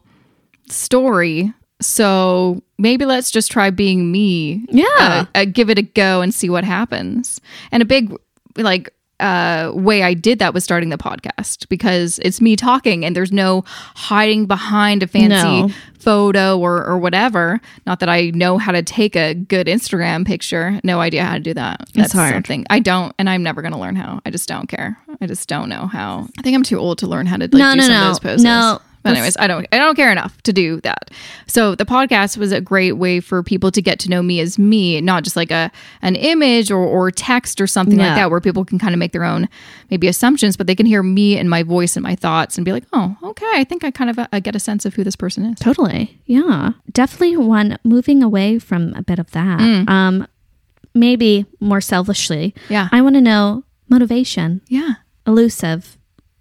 B: story. So maybe let's just try being me.
A: Yeah.
B: Uh, uh, give it a go and see what happens. And a big like uh way I did that was starting the podcast because it's me talking and there's no hiding behind a fancy
A: No.
B: photo or or whatever. Not that I know how to take a good Instagram picture. No idea how to do that. That's
A: hard.
B: something I don't and I'm never going to learn how. I just don't care. I just don't know how. I think I'm too old to learn how to like
A: No,
B: do
A: no,
B: some
A: no.
B: of those poses.
A: No.
B: But anyways, I don't I don't care enough to do that. So the podcast was a great way for people to get to know me as me, not just like a an image or, or text or something
A: Yeah.
B: like that where people can kind of make their own maybe assumptions, but they can hear me and my voice and my thoughts and be like, "Oh, okay, I think I kind of uh, get a sense of who this person is."
A: Totally. Yeah. Definitely one moving away from a bit of that.
B: Mm.
A: Um maybe more selfishly.
B: Yeah.
A: I want to know motivation,
B: Yeah.
A: elusive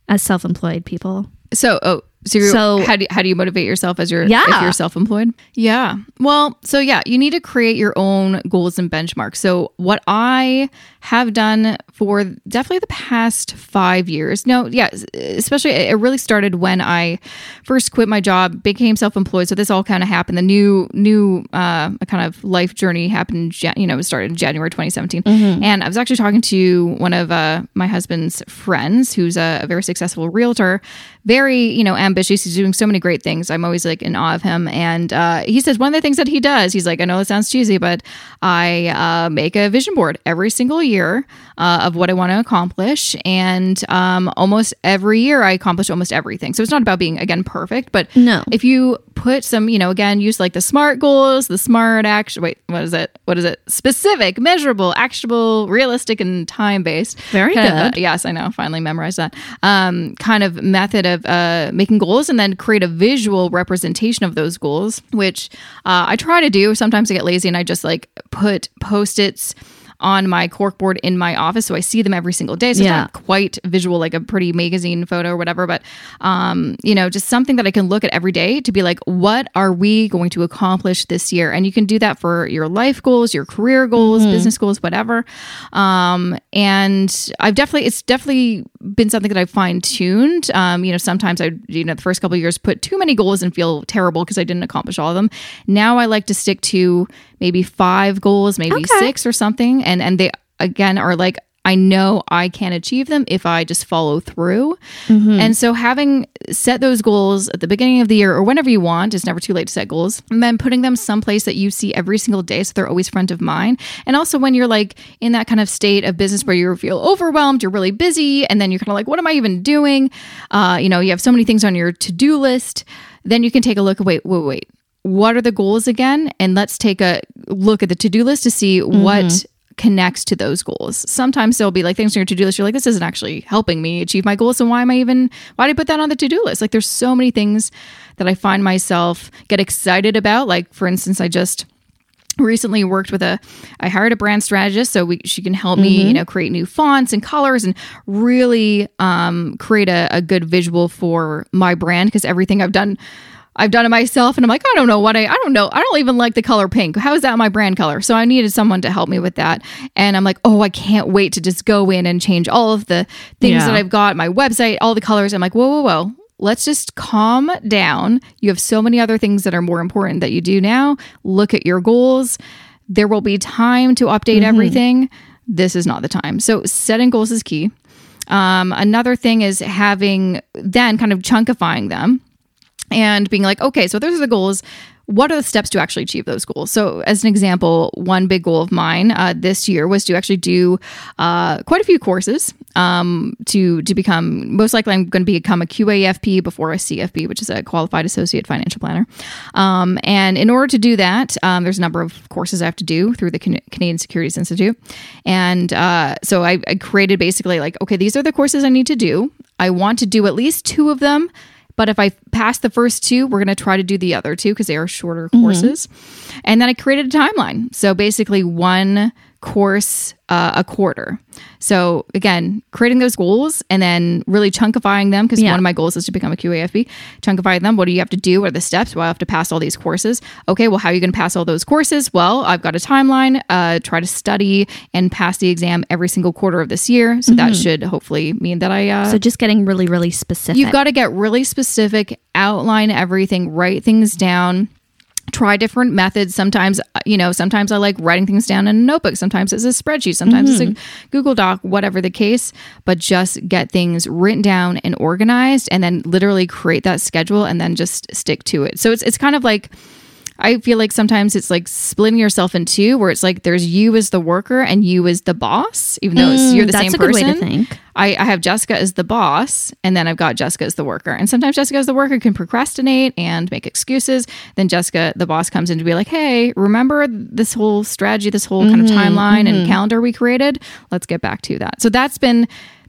A: as self-employed people.
B: So, oh, so, you're,
A: So-
B: how do you, how do you motivate yourself as you're
A: Yeah.
B: if you're self-employed? Yeah. Well, so yeah, you need to create your own goals and benchmarks. So, what I have done for definitely the past 5 years. No, yeah, especially it really started when I first quit my job, became self-employed. So this all kind of happened. The new new uh kind of life journey happened, you know, it started in January 2017. And I was actually talking to one of uh, my husband's friends who's a, a very successful realtor, very, you know, ambitious. He's doing so many great things. I'm always like in awe of him. And uh, he says one of the things that he does, he's like, I know it sounds cheesy, but I uh, make a vision board every single year uh, of what I want to accomplish. And um, almost every year I accomplish almost everything. So it's not about being, again, perfect, but
A: No.
B: if you put some, you know, again, use like the SMART goals, the SMART action, wait, what is it? What is it? Specific, measurable, actionable, realistic, and time based.
A: Very good.
B: yes, I know. Finally memorized that. Um, kind of method of uh, making goals and then create a visual representation of those goals, which uh, I try to do. Sometimes I get lazy and I just like put post its on my corkboard in my office. So I see them every single day. So
A: Yeah.
B: it's not quite visual, like a pretty magazine photo or whatever, but, um, you know, just something that I can look at every day to be like, what are we going to accomplish this year? And you can do that for your life goals, your career goals, business goals, whatever. Um, and I've definitely, it's definitely been something that I've fine tuned. Um, you know, sometimes I, you know, the first couple of years put too many goals and feel terrible because I didn't accomplish all of them. Now I like to stick to maybe five goals, maybe
A: Okay.
B: six or something. And, and they, again, are like, I know I can achieve them if I just follow through. And so having set those goals at the beginning of the year or whenever you want, it's never too late to set goals, and then putting them someplace that you see every single day so they're always front of mind. And also when you're like in that kind of state of business where you feel overwhelmed, you're really busy, and then you're kind of like, what am I even doing? Uh, you know, you have so many things on your to-do list, then you can take a look, wait, wait, wait. What are the goals again? And let's take a look at the to-do list to see what connects to those goals. Sometimes there'll be like things on your to-do list. You're like, this isn't actually helping me achieve my goals. So why am I even why did I put that on the to-do list? Like there's so many things that I find myself get excited about. Like for instance, I just recently worked with a i hired a brand strategist so we, she can help me you know create new fonts and colors and really um, create a, a good visual for my brand because everything i've done i've done it myself and i'm like i don't know what i i don't know i don't even like the color pink how is that my brand color so i needed someone to help me with that and i'm like oh i can't wait to just go in and change all of the things
A: Yeah.
B: that i've got my website all the colors i'm like whoa whoa whoa let's just calm down. You have so many other things that are more important that you do now. Look at your goals. There will be time to update everything. This is not the time. So, setting goals is key. Um, another thing is having then kind of chunkifying them and being like, okay, so those are the goals. What are the steps to actually achieve those goals? So, as an example, one big goal of mine uh, this year was to actually do uh, quite a few courses um, to to become. Most likely, I'm going to become a QAFP before a CFP, which is a Qualified Associate Financial Planner. Um, and in order to do that, um, there's a number of courses I have to do through the Can- Canadian Securities Institute. And uh, so I, I created basically like, okay, these are the courses I need to do. I want to do at least two of them. But if I pass the first two, we're going to try to do the other two because they are shorter courses. Mm-hmm. And then I created a timeline. So basically, one course uh, a quarter. So again, creating those goals and then really chunkifying them because
A: Yeah.
B: one of my goals is to become a QAFP. Chunkifying them. What do you have to do? What are the steps? Well, I have to pass all these courses. Okay, well, how are you going to pass all those courses? Well, I've got a timeline. Uh, try to study and pass the exam every single quarter of this year. So that should hopefully mean that I uh,
A: So just getting really, really specific.
B: You've got to get really specific, outline everything, write things down. Try different methods. Sometimes, uh, you know, sometimes I like writing things down in a notebook. Sometimes it's a spreadsheet. Sometimes it's a Google Doc, whatever the case. But just get things written down and organized, and then literally create that schedule, and then just stick to it. So it's it's kind of like I feel like sometimes it's like splitting yourself in two, where it's like there's you as the worker and you as the boss, even though it's, you're the
A: Mm, that's
B: same
A: a good way
B: person.
A: to think.
B: I, I have Jessica as the boss, and then I've got Jessica as the worker. And sometimes Jessica as the worker can procrastinate and make excuses. Then Jessica, the boss, comes in to be like, hey, remember this whole strategy, this whole kind of timeline and calendar we created? Let's get back to that. So that's been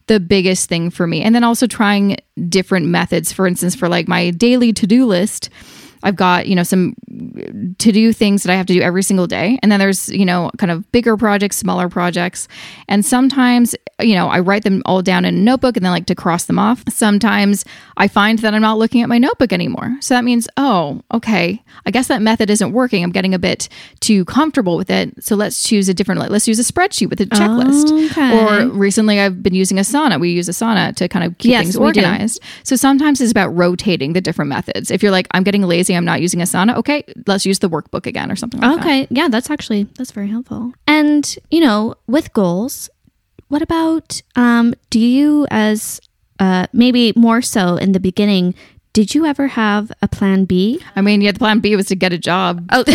B: the biggest thing for me. And then also trying different methods. For instance, for like my daily to do list, I've got, you know, some to do things that I have to do every single day. And then there's, you know, kind of bigger projects, smaller projects. And sometimes, you know, I write them all down in a notebook and then like to cross them off. Sometimes I find that I'm not looking at my notebook anymore. So that means, oh, okay, I guess that method isn't working. I'm getting a bit too comfortable with it. So let's choose a different, let's use a spreadsheet with a checklist.
A: Okay.
B: Or recently I've been using Asana. We use Asana to kind of keep
A: Yes,
B: things organized. So sometimes it's about rotating the different methods. If you're like, I'm getting lazy, I'm not using Asana, okay, let's use the workbook again or something like that.
A: Okay. Yeah, that's actually that's very helpful. And, you know, with goals, what about um do you as uh maybe more so in the beginning, did you ever have a plan B?
B: I mean, yeah, the plan B was to get a job.
A: Oh,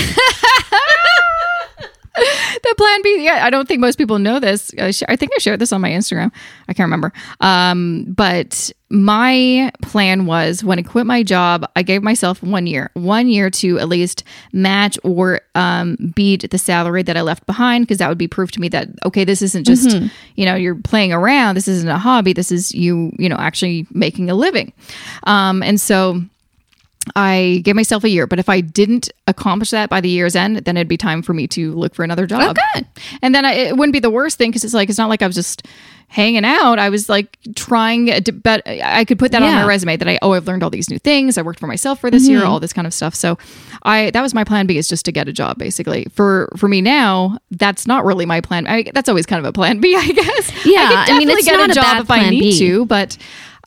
B: the plan B, yeah, I don't think most people know this. I, sh- I think I shared this on my Instagram. I can't remember. Um, but my plan was when I quit my job, I gave myself one year, one year to at least match or um, beat the salary that I left behind, because that would be proof to me that okay, this isn't just you know you're playing around. This isn't a hobby. This is you you know actually making a living. Um, and so I gave myself a year, but if I didn't accomplish that by the year's end, then it'd be time for me to look for another job.
A: Okay.
B: And then I, it wouldn't be the worst thing because it's like, it's not like I was just hanging out. I was like trying to, but I could put that on my resume that I, oh, I've learned all these new things. I worked for myself for this
A: Mm-hmm.
B: year, all this kind of stuff. So I, that was my plan B is just to get a job basically. For, for me now, that's not really my plan. I, that's always kind of a plan B, I guess.
A: Yeah,
B: I, could
A: I mean,
B: definitely
A: it's
B: get
A: not
B: a
A: a
B: job
A: bad
B: if I
A: plan
B: need
A: B.
B: to, but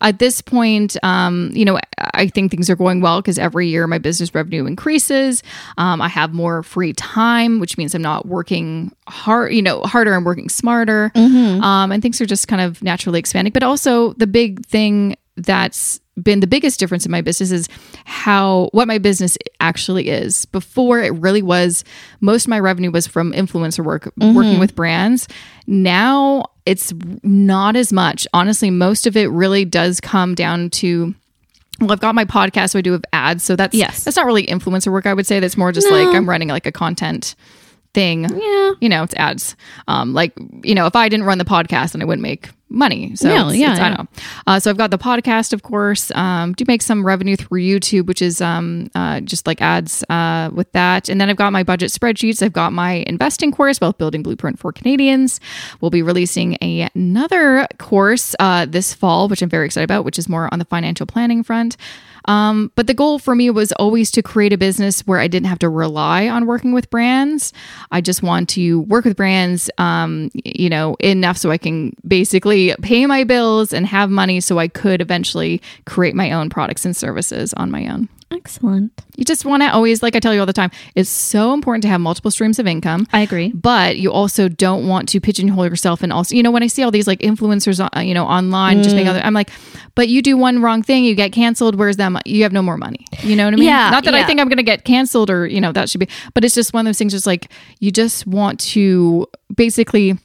B: at this point, um, you know, I think things are going well because every year my business revenue increases. Um, I have more free time, which means I'm not working hard, you know, harder. I'm working smarter, um, and things are just kind of naturally expanding. But also, the big thing that's been the biggest difference in my business is how what my business actually is. Before it really was most of my revenue was from influencer work, working with brands. Now it's not as much. Honestly, most of it really does come down to well, I've got my podcast, so I do have ads. So that's
A: Yes.
B: that's not really influencer work. I would say that's more just
A: No.
B: like I'm running like a content thing.
A: Yeah.
B: You know, it's ads. Um, like you know, if I didn't run the podcast, then I wouldn't make money. So
A: yeah,
B: it's- I know. Uh, so I've got the podcast, of course. Um, do make some revenue through YouTube, which is um, uh, just like ads uh, with that. And then I've got my budget spreadsheets. I've got my investing course, Wealth Building Blueprint for Canadians. We'll be releasing a, another course uh, this fall, which I'm very excited about, which is more on the financial planning front. Um, but the goal for me was always to create a business where I didn't have to rely on working with brands. I just want to work with brands, um, you know, enough so I can basically pay my bills and have money so I could eventually create my own products and services on my own.
A: Excellent.
B: You just want to always, like I tell you all the time, it's so important to have multiple streams of income.
A: I agree.
B: But you also don't want to pigeonhole yourself. And also, you know, when I see all these like influencers, uh, you know, online, just
A: Mm.
B: make other, I'm like, but you do one wrong thing, you get canceled. Where's that? mo- You have no more money. You know what I mean?
A: Yeah,
B: Not that I think I'm going to get canceled or, you know, that should be, but it's just one of those things, just like you just want to basically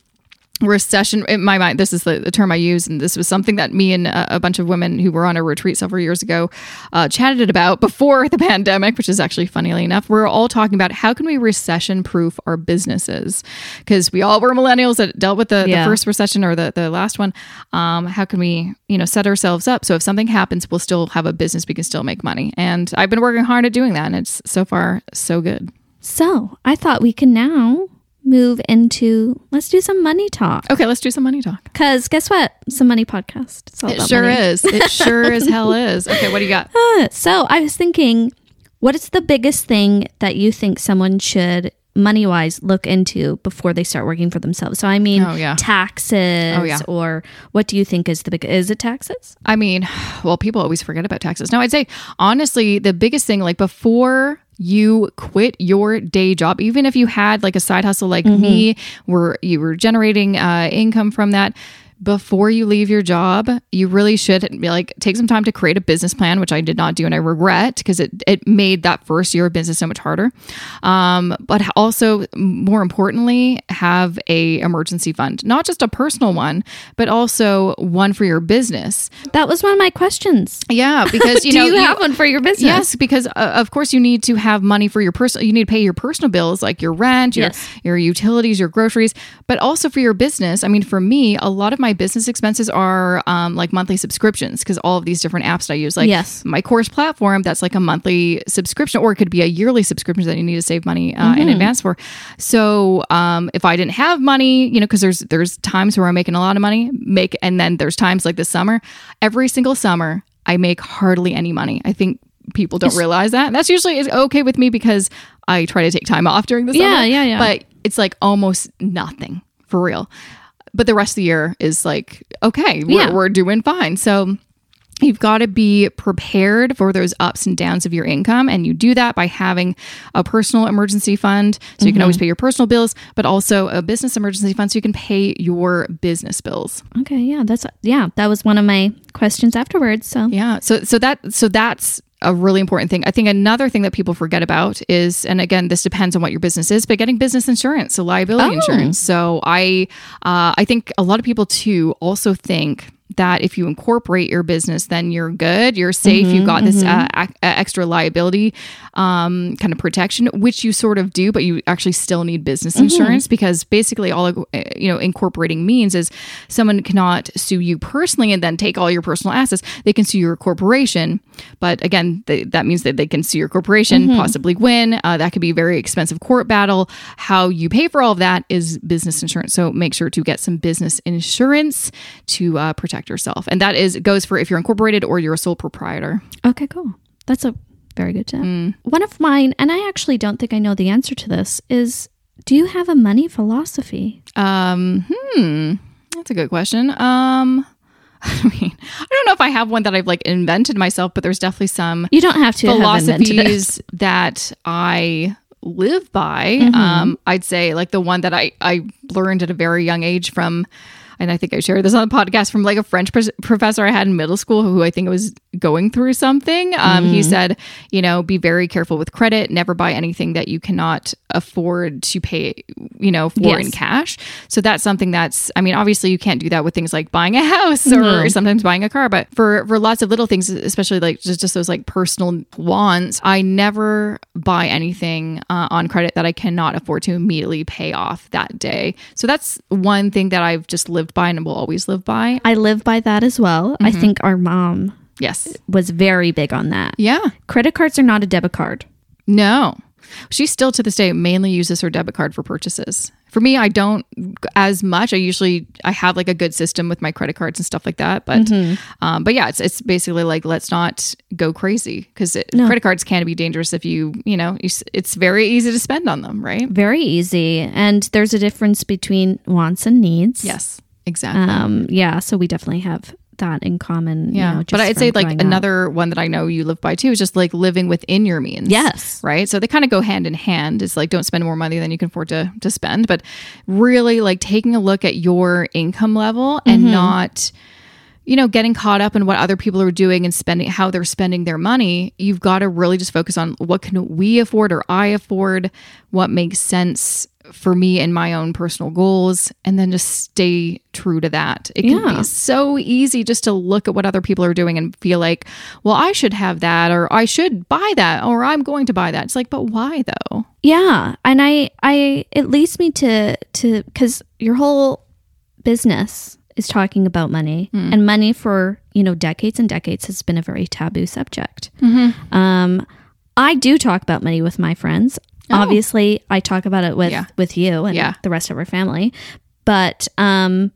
B: recession in my mind this is the, the term i use and this was something that me and a, a bunch of women who were on a retreat several years ago uh, chatted about before the pandemic which is actually funnily enough we're all talking about how can we recession proof our businesses? Because we all were millennials that dealt with the,
A: Yeah.
B: the first recession or the, the last one. Um, how can we you know set ourselves up so if something happens we'll still have a business we can still make money. And i've been working hard at doing that and it's so far so good.
A: So I thought we can now move into let's do some money talk.
B: okay let's do some money talk
A: Because guess what? Some money podcast. It's all
B: It sure
A: money.
B: is. It sure as hell is. Okay, what do you got?
A: Uh, So I was thinking, what is the biggest thing that you think someone should money wise look into before they start working for themselves? So I mean,
B: Oh, yeah.
A: taxes,
B: Oh, yeah.
A: or what do you think is the big? Is it taxes?
B: I mean, well, people always forget about taxes. No, I'd say honestly, the biggest thing, like before you quit your day job, even if you had like a side hustle like me, where you were generating uh, income from that. Before you leave your job, you really should be like take some time to create a business plan, which I did not do and I regret because it, it made that first year of business so much harder. Um, but also, more importantly, have a emergency fund, not just a personal one, but also one for your business.
A: That was one of my questions.
B: Yeah, because you
A: do
B: know
A: you, have one for your business?
B: Yes, because uh, of course you need to have money for your personal. You need to pay your personal bills like your rent, your
A: Yes.
B: your utilities, your groceries, but also for your business. I mean, for me, a lot of my business expenses are um, like monthly subscriptions because all of these different apps that I use, like
A: Yes.
B: my course platform, that's like a monthly subscription, or it could be a yearly subscription that you need to save money uh, in advance for. So um, if I didn't have money, you know, because there's there's times where I'm making a lot of money, make, and then there's times like this summer. Every single summer, I make hardly any money. I think people don't realize that. And that's usually okay with me because I try to take time off during the summer.
A: Yeah, yeah, yeah.
B: But it's like almost nothing for real. But the rest of the year is like okay, we're,
A: Yeah.
B: we're doing fine. So You've got to be prepared for those ups and downs of your income. And you do that by having a personal emergency fund. So you can always mm-hmm. pay your personal bills, but also a business emergency fund so you can pay your business bills.
A: Okay, yeah, that's yeah, that was one of my questions afterwards. So
B: Yeah. So so that so that's a really important thing. I think another thing that people forget about is, and again, this depends on what your business is, but getting business insurance, so liability
A: Oh.
B: insurance. So I, uh, I think a lot of people too also think that if you incorporate your business, then you're good. You're safe. You've got this uh, ac- uh, extra liability um, kind of protection, which you sort of do, but you actually still need business insurance because basically all uh, you know incorporating means is someone cannot sue you personally and then take all your personal assets. They can sue your corporation, but again, they, that means that they can sue your corporation, possibly win. Uh, that could be a very expensive court battle. How you pay for all of that is business insurance. So make sure to get some business insurance to uh, protect yourself, and that is goes for if you're incorporated or you're a sole proprietor.
A: Okay, cool. That's a very good tip.
B: Mm.
A: One of mine, and I actually don't think I know the answer to this, is do you have a money philosophy?
B: Um, hmm, that's a good question. Um, I mean, I don't know if I have one that I've like invented myself, but there's definitely some
A: You don't have to have
B: philosophies that I live by.
A: Mm-hmm.
B: Um, I'd say like the one that I I learned at a very young age from. And I think I shared this on the podcast from like a French pres- professor I had in middle school who I think was going through something. Um, He
A: Mm-hmm.
B: said, you know, be very careful with credit. Never buy anything that you cannot afford to pay, you know, for in cash. So that's something that's, I mean, obviously you can't do that with things like buying a house or
A: No.
B: sometimes buying a car, but for, for lots of little things, especially like just, just those like personal wants, I never buy anything uh, on credit that I cannot afford to immediately pay off that day. So that's one thing that I've just lived by and will always live by.
A: I live by that as well. I
B: Mm-hmm.
A: think our mom
B: Yes.
A: was very big on that.
B: Yeah.
A: Credit cards are not a debit card.
B: No. She still to this day mainly uses her debit card for purchases. For me, I don't as much. I usually I have like a good system with my credit cards and stuff like that. But um, but yeah, it's it's basically like let's not go crazy because credit cards can be dangerous if you you know you, it's very easy to spend on them, right?
A: Very easy. And there's a difference between wants and needs.
B: Yes, exactly.
A: Um, yeah. So we definitely have that in common.
B: yeah,
A: You know,
B: but I'd say like
A: growing up.
B: another one that I know you live by too is just like living within your means.
A: Yes.
B: right? So they kind of go hand in hand. It's like don't spend more money than you can afford to to spend, but really like taking a look at your income level and
A: Mm-hmm.
B: not you know getting caught up in what other people are doing and spending how they're spending their money. You've got to really just focus on what can we afford or I afford, what makes sense for me and my own personal goals and then just stay true to that. It can
A: Yeah.
B: be so easy just to look at what other people are doing and feel like, well, I should have that or I should buy that or I'm going to buy that. It's like, but why though?
A: Yeah, and I, I, it leads me to to because your whole business is talking about money,
B: Hmm.
A: and money for you know decades and decades has been a very taboo subject.
B: Mm-hmm.
A: Um, I do talk about money with my friends. Obviously, I talk about it with
B: Oh. Yeah.
A: with you and
B: Yeah.
A: the rest of our family, but um.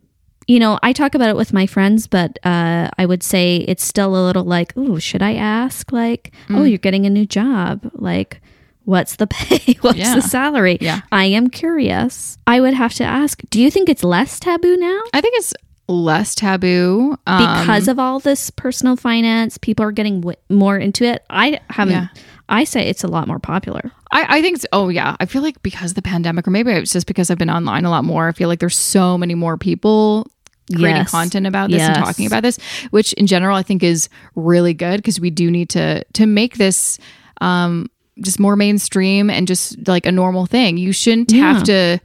A: You know, I talk about it with my friends, but uh, I would say it's still a little like, oh, should I ask? Like,
B: Mm.
A: oh, you're getting a new job. Like, what's the pay? what's
B: Yeah.
A: the salary?
B: Yeah.
A: I am curious. I would have to ask, do you think it's less taboo now?
B: I think it's less taboo um,
A: Because of all this personal finance, people are getting w- more into it. I haven't,
B: Yeah.
A: I say it's a lot more popular.
B: I, I think, it's, oh yeah, I feel like because of the pandemic, or maybe it's just because I've been online a lot more. I feel like there's so many more people creating
A: Yes.
B: content about this and talking about this, which in general I think is really good because we do need to to make this um, just more mainstream and just like a normal thing. You shouldn't have to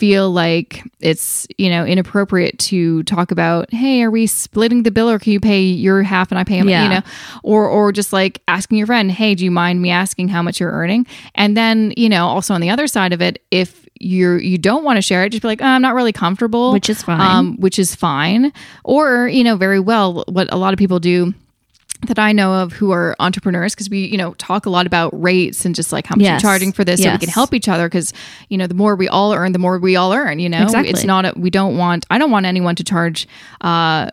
B: feel like it's you know inappropriate to talk about hey are we splitting the bill or can you pay your half and i pay my
A: Yeah.
B: you know or or just like asking your friend hey do you mind me asking how much you're earning and then you know also on the other side of it if you're you don't want to share it just be like oh, i'm not really comfortable
A: Which is fine.
B: um, which is fine or you know very well what a lot of people do that I know of who are entrepreneurs because we, you know, talk a lot about rates and just like how much
A: Yes.
B: you're charging for this so we can help each other because, you know, the more we all earn, the more we all earn, you know,
A: Exactly.
B: it's not, a, we don't want, I don't want anyone to charge, uh,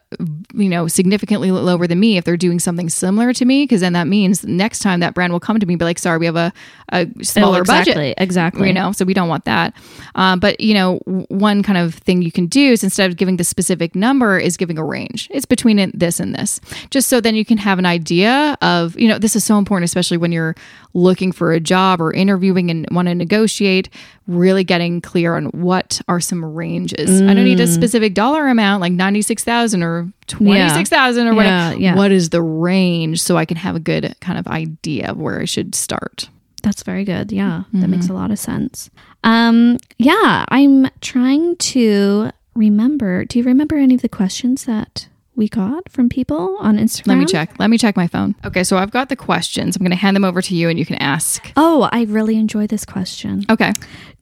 B: you know, significantly lower than me if they're doing something similar to me because then that means next time that brand will come to me and be like, sorry, we have a, a smaller
A: Oh, exactly,
B: budget.
A: exactly.
B: you know? So we don't want that. Um, but you know one kind of thing you can do is instead of giving the specific number is giving a range. It's between this and this. Just so then you can have an idea of you know this is so important especially when you're looking for a job or interviewing and want to negotiate really getting clear on what are some ranges i don't need
A: Mm.
B: a specific dollar amount like 96000 or 26000 or whatever
A: Yeah, yeah.
B: what is the range so i can have a good kind of idea of where i should start
A: That's very good. Yeah, that
B: Mm-hmm.
A: makes a lot of sense. Um, yeah, I'm trying to remember. Do you remember any of the questions that we got from people on Instagram.
B: Let me check. Let me check my phone. Okay, so I've got the questions. I'm going to hand them over to you and you can ask.
A: Oh, I really enjoy this question.
B: Okay.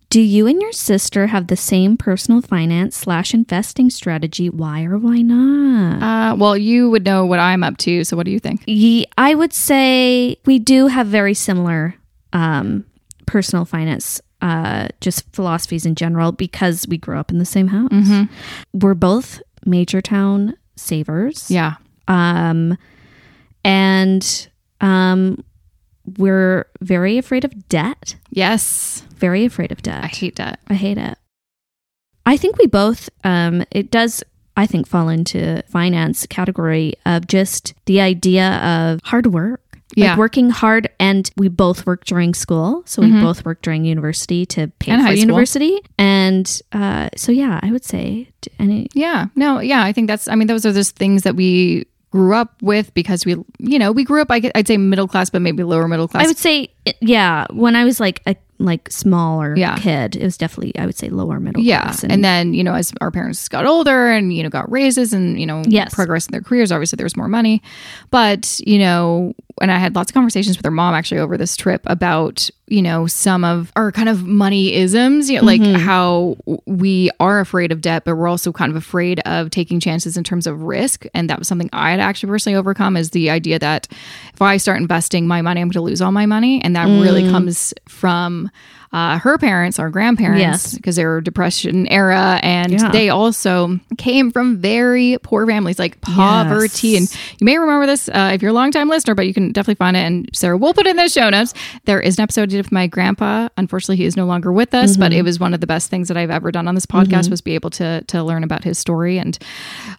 A: Do you and your sister have the same personal finance slash investing strategy? Why or why not?
B: Uh, well, you would know what I'm up to. So what do you think?
A: Ye- I would say we do have very similar um, personal finance, uh, just philosophies in general, because we grew up in the same house. We're both major town savers.
B: Yeah.
A: Um, and um, we're very afraid of debt.
B: Yes.
A: Very afraid of debt.
B: I hate that.
A: I hate it. I think we both, um, it does, I think, fall into finance category of just the idea of hard work.
B: Yeah.
A: Like working hard, and we both work during school. So we both work during university to pay
B: And
A: for
B: high school.
A: university. And uh, so, yeah, I would say, any,
B: Yeah. No, yeah. I think that's, I mean, those are just things that we grew up with because we, you know, we grew up, I I'd say middle class, but maybe lower middle class.
A: I would say, yeah, when I was like a like smaller
B: Yeah.
A: kid, it was definitely, I would say, lower middle
B: yeah.
A: class.
B: And, then, you know, as our parents got older and, you know, got raises and, you know,
A: Yes.
B: progress in their careers, obviously there was more money. But, you know, and I had lots of conversations with her mom actually over this trip about, you know, some of our kind of money isms, you know, like mm-hmm. how we are afraid of debt, but we're also kind of afraid of taking chances in terms of risk. And that was something I had actually personally overcome is the idea that if I start investing my money, I'm going to lose all my money. And that really mm. comes from uh, her parents, our grandparents,
A: Yes.
B: because they were depression era and
A: Yeah.
B: they also came from very poor families like poverty
A: Yes.
B: and you may remember this uh, if you're a longtime listener but you can definitely find it and sarah will put it in the show notes there is an episode with my grandpa unfortunately he is no longer with us but it was one of the best things that i've ever done on this podcast was be able to to learn about his story and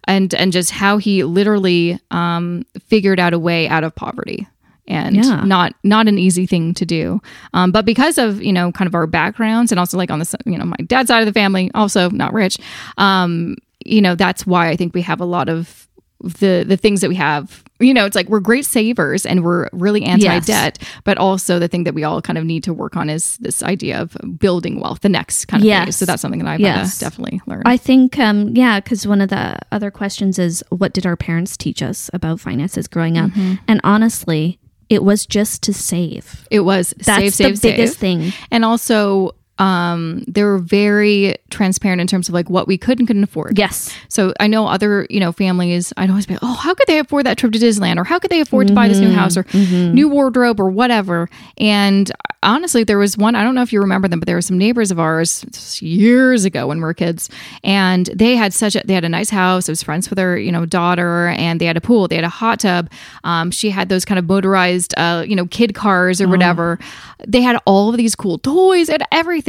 B: and and just how he literally um figured out a way out of poverty and
A: Yeah.
B: not not an easy thing to do um, but because of you know kind of our backgrounds and also like on the you know my dad's side of the family also not rich um, you know that's why i think we have a lot of the the things that we have you know it's like we're great savers and we're really anti-debt but also the thing that we all kind of need to work on is this idea of building wealth the next kind of
A: Yes.
B: phase so that's something that i've
A: Yes.
B: definitely learned
A: I think, um, yeah, because one of the other questions is what did our parents teach us about finances growing up?
B: Mm-hmm.
A: And honestly, it was just to save.
B: it was
A: That's
B: save save
A: the biggest
B: save
A: thing.
B: and also um they were very transparent in terms of like what we could and couldn't afford
A: Yes.
B: So I know other, you know, families, I'd always be like, oh, how could they afford that trip to Disneyland? Or how could they afford to buy this new
A: Mm-hmm.
B: house or new wardrobe or whatever? And honestly, there was one, I don't know if you remember them, but there were some neighbors of ours years ago when we were kids. And they had such a, they had a nice house. It was friends with their, you know, daughter and they had a pool. They had a hot tub. Um, she had those kind of motorized, uh, you know, kid cars or whatever. They had all of these cool toys and everything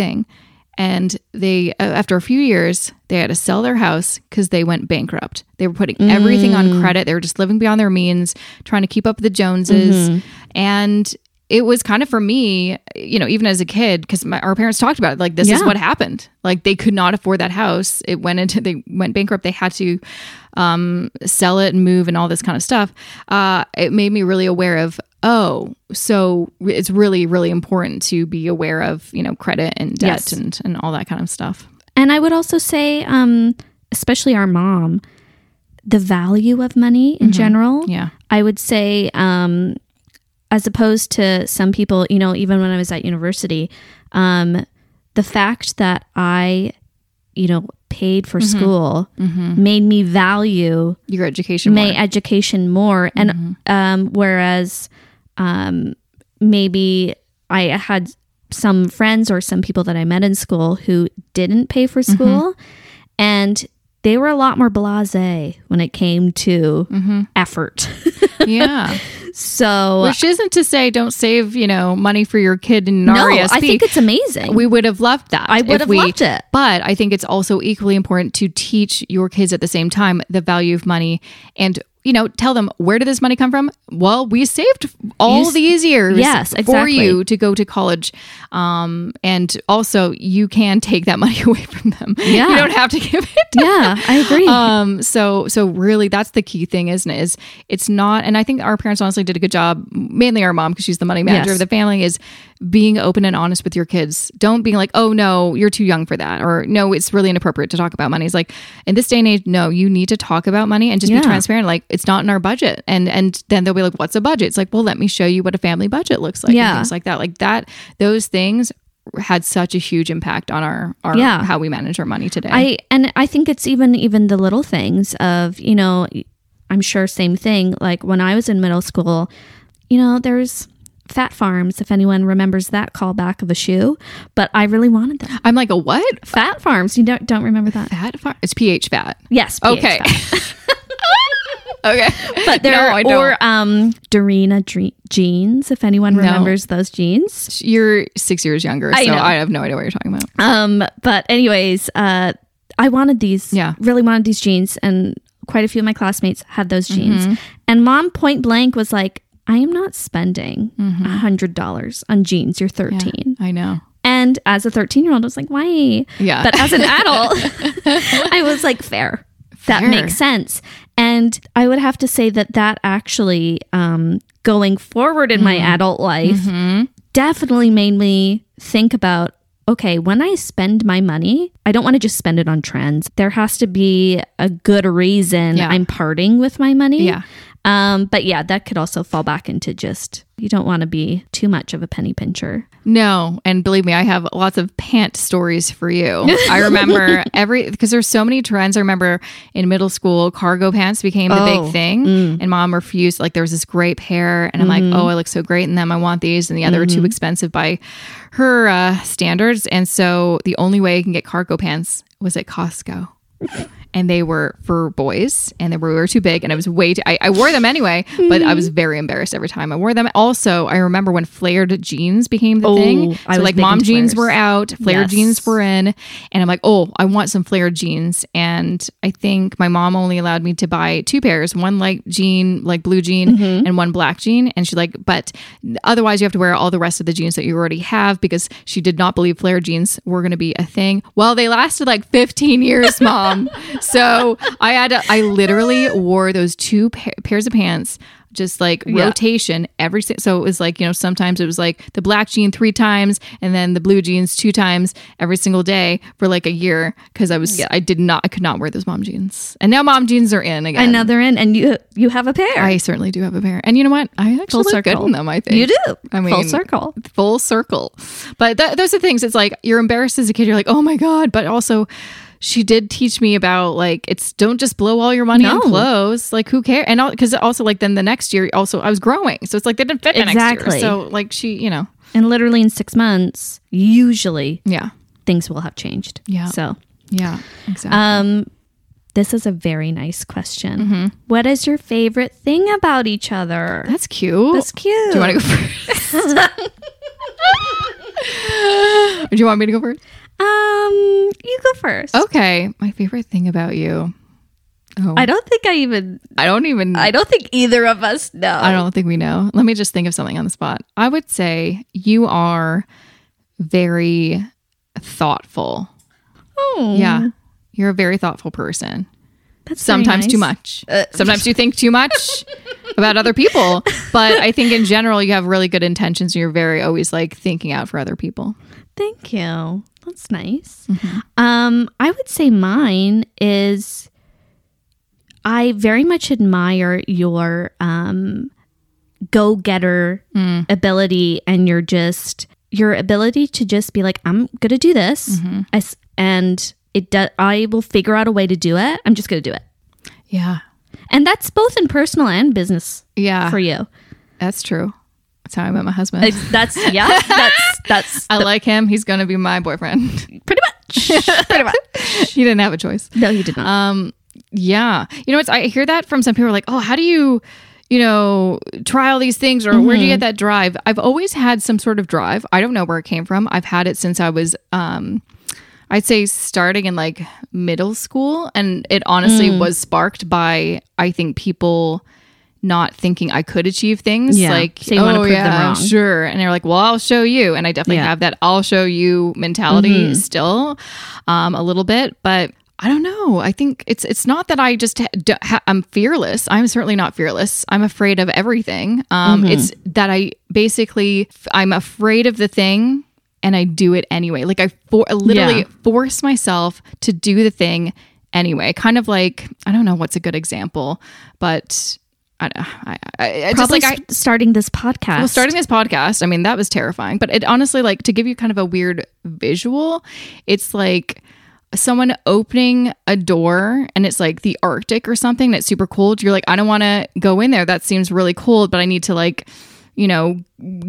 B: and they after a few years they had to sell their house because they went bankrupt. They were putting everything on mm. credit. They were just living beyond their means trying to keep up with the joneses. Mm-hmm. And it was kind of for me you know even as a kid because our parents talked about it like this is what happened. Like they could not afford that house. It went into they went bankrupt. They had to um, sell it and move and all this kind of stuff uh, it made me really aware of oh so it's really really important to be aware of you know credit and debt
A: Yes.
B: and and all that kind of stuff
A: And I would also say, um, especially our mom, the value of money in general.
B: Mm-hmm. yeah
A: I would say, um, as opposed to some people, you know, even when I was at university, um, the fact that I, you know, paid for
B: Mm-hmm.
A: school made me value
B: your education
A: my
B: more.
A: education more. And um, whereas um, maybe I had some friends or some people that I met in school who didn't pay for school and they were a lot more blasé when it came to effort.
B: yeah
A: so
B: which isn't to say don't save you know money for your kid in
A: no,
B: RESP.
A: I think it's amazing.
B: we would have loved that.
A: I would have
B: we-
A: loved it.
B: But I think it's also equally important to teach your kids at the same time the value of money and you know, tell them where did this money come from? Well, we saved all
A: You
B: these years
A: Yes,
B: for you to go to college. Um, and also you can take that money away from them.
A: Yeah.
B: You don't have to give it. to
A: Yeah, I agree.
B: um so so really that's the key thing isn't it is it's not and i think our parents honestly did a good job mainly our mom because she's the money manager
A: Yes.
B: of the family is being open and honest with your kids. Don't be like oh no you're too young for that or no it's really inappropriate to talk about money. It's like in this day and age no you need to talk about money and just
A: Yeah.
B: be transparent. Like it's not in our budget. And and then they'll be like what's a budget? It's like well let me show you what a family budget looks like
A: Yeah.
B: and things like that. Like that those things had such a huge impact on our, our
A: Yeah.
B: how we manage our money today.
A: I and I think it's even even the little things of you know I'm sure same thing. Like when I was in middle school you know there's Phat Farms if anyone remembers that callback of a shoe but I really wanted them
B: i'm like a what
A: Phat Farms you don't don't remember that
B: Fat far? It's pH fat.
A: yes PH
B: Okay.
A: fat.
B: okay.
A: but there
B: No,
A: or um Dorina dre- jeans if anyone
B: No.
A: remembers those jeans
B: You're six years younger, so
A: I know.
B: I have no idea what you're talking about.
A: Um, but anyways, uh, I wanted these.
B: Yeah.
A: really wanted these jeans, and quite a few of my classmates had those jeans.
B: Mm-hmm.
A: And mom point blank was like, "I am not spending a
B: Mm-hmm.
A: hundred dollars on jeans. You're 13."
B: I know.
A: And as a 13 year old, I was like, "Why?"
B: Yeah.
A: But as an adult, I was like, "Fair." That
B: Fair.
A: makes sense. And I would have to say that that actually, um, going forward in
B: Mm-hmm.
A: my adult life, definitely made me think about okay, when I spend my money, I don't want to just spend it on trends. There has to be a good reason
B: Yeah.
A: I'm parting with my money.
B: Yeah.
A: Um, but yeah, that could also fall back into just you don't want to be too much of a penny pincher.
B: No, and believe me, I have lots of pant stories for you. I remember every because there's so many trends. I remember in middle school, cargo pants became the
A: Oh,
B: big thing, and mom refused. Like there was this great pair, and I'm like, oh, I look so great in them. I want these, and the other are too expensive by her uh, standards. And so the only way I can get cargo pants was at Costco. And they were for boys and they were, were too big and it was way too I, I wore them anyway but i was very embarrassed every time i wore them. Also i remember when flared jeans became the
A: Oh,
B: thing
A: I
B: so
A: was
B: like mom jeans
A: flares.
B: were out flared
A: Yes.
B: jeans were in and i'm like oh i want some flared jeans. And i think my mom only allowed me to buy two pairs one light jean like blue jean
A: Mm-hmm.
B: and one black jean. And she's like but otherwise you have to wear all the rest of the jeans that you already have because she did not believe flared jeans were going to be a thing. Well they lasted like 15 years mom so i had to, i literally wore those two pa- pairs of pants just like
A: Yeah.
B: rotation every so it was like you know sometimes it was like the black jean three times and then the blue jeans two times every single day for like a year because i was i did not i could not wear those mom jeans and now mom jeans are in again
A: And now they're in, and you you have a pair.
B: I certainly do have a pair, and you know what? I actually
A: Full
B: look good in them. I think
A: You do.
B: I mean,
A: Full circle.
B: full circle. But th- those are things. It's like you're embarrassed as a kid. You're like, oh my god. But also, she did teach me about like it's don't just blow all your money on
A: No.
B: clothes. Like who cares? And because also like then the next year also I was growing, so it's like they didn't fit the next
A: Exactly.
B: year. So like she, you know,
A: And literally in six months, usually
B: yeah,
A: things will have changed.
B: Yeah.
A: So
B: yeah, exactly.
A: Um, this is a very nice question.
B: Mm-hmm.
A: What is your favorite thing about each other?
B: That's cute.
A: That's cute.
B: do you want to go first? do you want me to go first?
A: Um, you go first.
B: Okay, my favorite thing about you. Oh,
A: I don't think I even.
B: I don't even.
A: I don't think either of us know.
B: I don't think we know. Let me just think of something on the spot. I would say you are very thoughtful.
A: Oh,
B: Yeah. You're a very thoughtful person.
A: That's
B: Sometimes too
A: nice. Uh,
B: much. Sometimes you think too much about other people. But I think in general, you have really good intentions and you're very always like thinking out for other people.
A: Thank you. That's nice.
B: Mm-hmm.
A: Um, I would say mine is. I very much admire your um, go-getter
B: Mm.
A: ability and your just your ability to just be like, I'm gonna do this,
B: Mm-hmm.
A: I and it. Do- I will figure out a way to do it. I'm just gonna do it,
B: Yeah.
A: and that's both in personal and business
B: Yeah.
A: for you.
B: That's true. That's how I met my husband.
A: It's- that's yeah. That's that's
B: I like him. He's to be my boyfriend.
A: pretty much. pretty much.
B: he didn't have a choice.
A: No, you did not.
B: Um, yeah. You know, it's I hear that from some people like, oh, how do you, you know, try all these things or where do you get that drive? I've always had some sort of drive. I don't know where it came from. I've had it since I was um I'd say starting in like middle school. And it honestly
A: Mm.
B: was sparked by, I think, people not thinking I could achieve things.
A: Yeah.
B: Like,
A: So
B: oh,
A: prove them
B: yeah,
A: wrong."
B: sure. And they're like, well, I'll show you. And I definitely
A: Yeah. Mm-hmm.
B: have that I'll show you mentality still um, a little bit. But I don't know. I think it's it's not that I just ha- I'm fearless. I'm certainly not fearless. I'm afraid of everything. Um,
A: Mm-hmm.
B: It's that I basically I'm afraid of the thing and I do it anyway. Like I for literally
A: Yeah.
B: force myself to do the thing anyway. Kind of like I don't know what's a good example, but I, I, I, just like
A: starting this podcast.
B: well, starting this podcast, I mean, that was terrifying. But it honestly, like, to give you kind of a weird visual, it's like someone opening a door and it's like the Arctic or something that's super cold. You're like, I don't want to go in there. That seems really cold, but I need to, like, you know,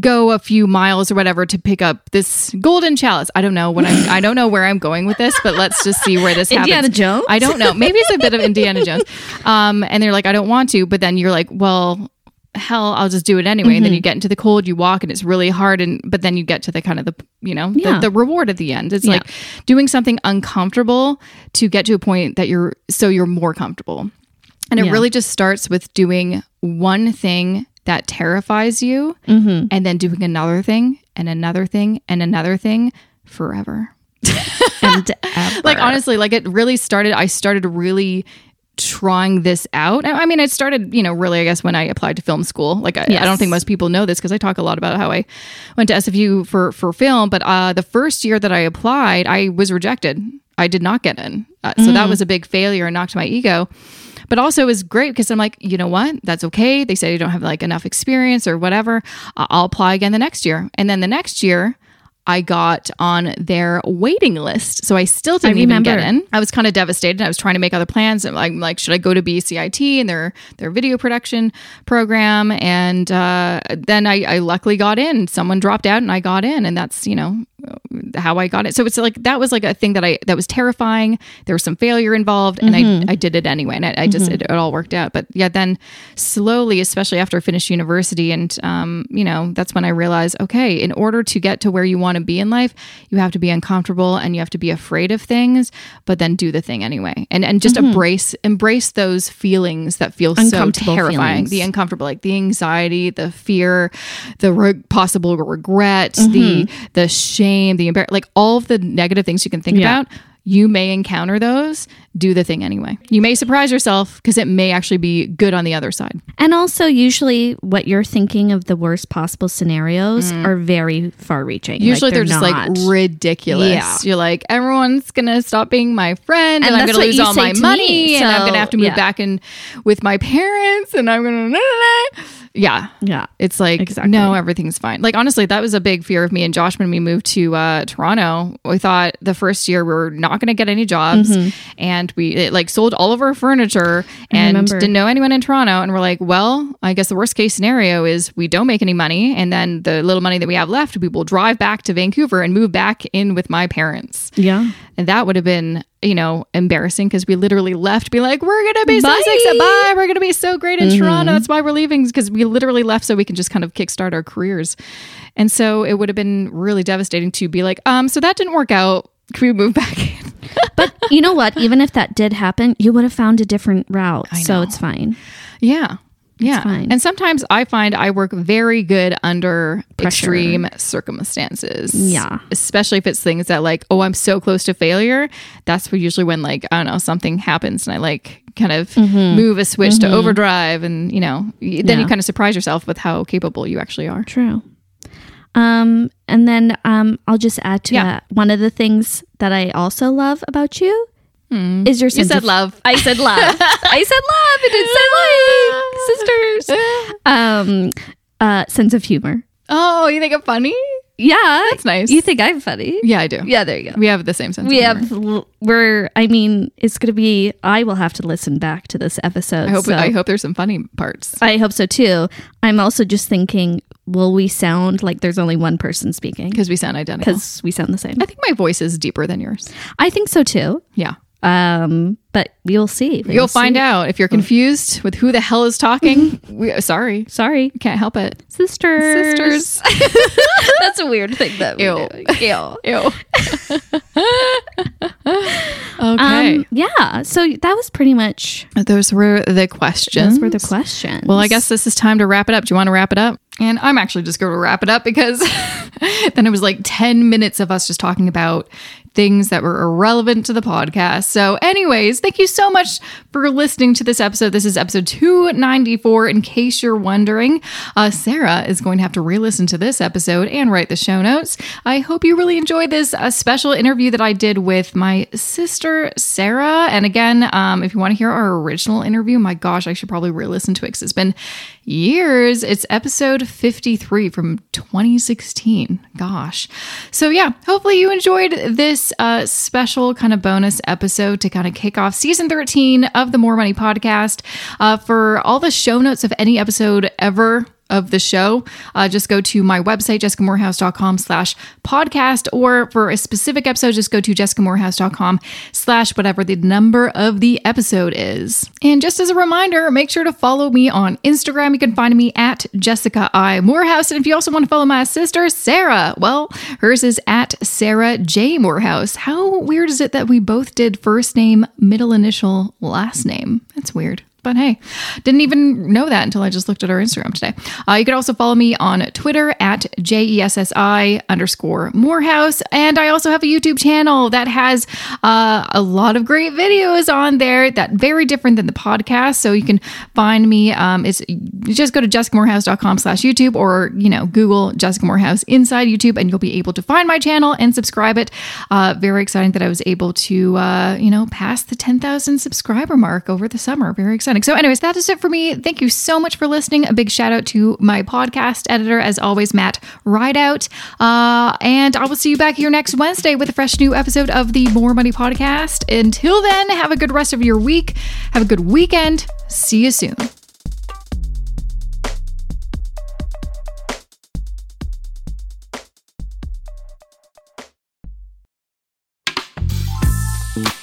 B: go a few miles or whatever to pick up this golden chalice. I don't know what I'm, I don't know where I'm going with this, but let's just see where this
A: Indiana
B: happens.
A: Jones?
B: I don't know. Maybe it's a bit of Indiana Jones. Um, and they're like, I don't want to, but then you're like, well, hell, I'll just do it anyway. And then
A: Mm-hmm.
B: you get into the cold, you walk, and it's really hard. And but then you get to the kind of the you know
A: Yeah.
B: the, the reward at the end. It's
A: Yeah.
B: like doing something uncomfortable to get to a point that you're so you're more comfortable. And it
A: Yeah.
B: really just starts with doing one thing that terrifies you,
A: Mm-hmm.
B: and then doing another thing and another thing and another thing forever.
A: And ever.
B: like honestly like it really started i started really trying this out. I mean it started you know really i guess when i applied to film school. Like i, I don't think most people know this because i talk a lot about how i went to sfu for for film but uh the first year that i applied i was rejected. I did not get in. Uh, so that was a big failure and knocked my ego but also it was great because I'm like, you know what? That's okay. They say you don't have like enough experience or whatever. I- I'll apply again the next year. And then the next year, I got on their waiting list. So I still didn't even get in. I was kind of devastated. I was trying to make other plans. I'm like, like, should I go to BCIT and their their video production program? And uh, then I, I luckily got in. Someone dropped out and I got in, and that's you know how I got it. So it's like that was like a thing that I that was terrifying. There was some failure involved, and I I did it anyway, and I, I just it, it all worked out. But yeah, then slowly, especially after I finished university, and um, you know that's when I realized, okay, in order to get to where you want to be in life, you have to be uncomfortable and you have to be afraid of things, but then do the thing anyway, and and just embrace embrace those feelings that feel so terrifying,
A: feelings.
B: the uncomfortable, like the anxiety, the fear, the re- possible regret,
A: Mm-hmm.
B: the the shame, the embar- like all of the negative things you can think
A: Yeah.
B: about. You may encounter those. Do the thing anyway. You may surprise yourself because it may actually be good on the other side.
A: And also, usually, what you're thinking of the worst possible scenarios are very far reaching.
B: Mm. Usually they're, just like ridiculous.
A: Yeah.
B: You're like, everyone's gonna stop being my friend, and,
A: And
B: I'm gonna lose all my money,
A: me,
B: and I'm gonna have to move
A: yeah.
B: back in with my parents, and I'm gonna. Yeah,
A: yeah.
B: It's like
A: Exactly.
B: no, everything's fine. Like honestly, that was a big fear of me and Josh when we moved to uh, Toronto. We thought the first year we were not going to get any jobs, and we it, like sold all of our furniture and didn't know anyone in Toronto. And we're like, well, I guess the worst case scenario is we don't make any money, and then the little money that we have left, we will drive back to Vancouver and move back in with my parents.
A: Yeah.
B: And that would have been, you know, embarrassing because we literally left, be like, we're gonna be so successful. Bye. We're gonna be so great in Toronto. That's why we're leaving because we literally left so we can just kind of kickstart our careers. And so it would have been really devastating to be like, um, so that didn't work out. Can we move back?
A: But you know what? Even if that did happen, you would have found a different route. So it's fine.
B: Yeah. Yeah.
A: fine.
B: And sometimes I find I work very good under
A: Pressure.
B: extreme circumstances.
A: Yeah.
B: Especially if it's things that like, oh, I'm so close to failure. That's where usually when like, I don't know, something happens and I like kind of move a switch to overdrive and, you know, then
A: Mm-hmm. Yeah.
B: you kind of surprise yourself with how capable you actually are.
A: True. Um, and then um, I'll just add to
B: Yeah.
A: that one of the things that I also love about you is your
B: You
A: sense
B: said
A: of
B: love.
A: I said love. I said love. It did say like sisters. Um, uh, sense of humor.
B: Oh, you think I'm funny?
A: Yeah,
B: That's nice.
A: You think I'm funny?
B: Yeah, I do.
A: Yeah, there you go.
B: We have the same sense.
A: We
B: of humor.
A: have we're. I mean, it's gonna be. I will have to listen back to this episode.
B: I hope
A: so-
B: I hope there's some funny parts.
A: I hope so too. I'm also just thinking, will we sound like there's only one person speaking
B: Because we sound identical.
A: because we sound the same?
B: I think my voice is deeper than yours.
A: I think so too.
B: Yeah.
A: Um, but we'll see.
B: You'll find out if you're confused with who the hell is talking. we, sorry,
A: Sorry,
B: can't help it.
A: sisters.
B: Sisters.
A: That's a weird thing that we
B: Ew.
A: do. Ew.
B: okay.
A: Um, yeah. So that was pretty much
B: those were the questions.
A: those were the questions.
B: Well, I guess this is time to wrap it up. Do you want to wrap it up? And I'm actually just going to wrap it up because then it was like 10 minutes of us just talking about things that were irrelevant to the podcast. So, anyways, thank you so much for listening to this episode. This is episode 294. In case you're wondering, uh, Sarah is going to have to re listen to this episode and write the show notes. I hope you really enjoyed this uh, special interview that I did with my sister, Sarah. And again, um, if you want to hear our original interview, my gosh, I should probably re listen to it because it's been years. It's episode 53 from 2016. Gosh. So, yeah, hopefully you enjoyed this uh, special kind of bonus episode to kind of kick off season 13 of the Mo' Money podcast. Uh, for all the show notes of any episode ever of the show, uh, just go to my website, jessicamoorhouse.com slash podcast, or for a specific episode, just go to jessicamoorhouse.com slash whatever the number of the episode is. And just as a reminder, make sure to follow me on Instagram. You can find me at Jessica I Moorhouse. And if you also want to follow my sister, Sarah, well, hers is at Sarah J. Moorhouse. How weird is it that we both did first name, middle initial, last name? That's weird. But hey, didn't even know that until I just looked at our Instagram today. Uh, you can also follow me on Twitter at J-E-S-S-I underscore Moorhouse. And I also have a YouTube channel that has uh, a lot of great videos on there that very different than the podcast. So you can find me. Um, it's just go to jessicamoorhouse.com slash YouTube or, you know, Google Jessica Moorhouse inside YouTube and you'll be able to find my channel and subscribe it. Uh, very exciting that I was able to, uh, you know, pass the 10,000 subscriber mark over the summer. Very exciting. So, anyways, that is it for me. Thank you so much for listening. A big shout out to my podcast editor, as always, Matt Rideout. Uh, and I will see you back here next Wednesday with a fresh new episode of the Mo' Money Podcast. Until then, have a good rest of your week. Have a good weekend. See you soon.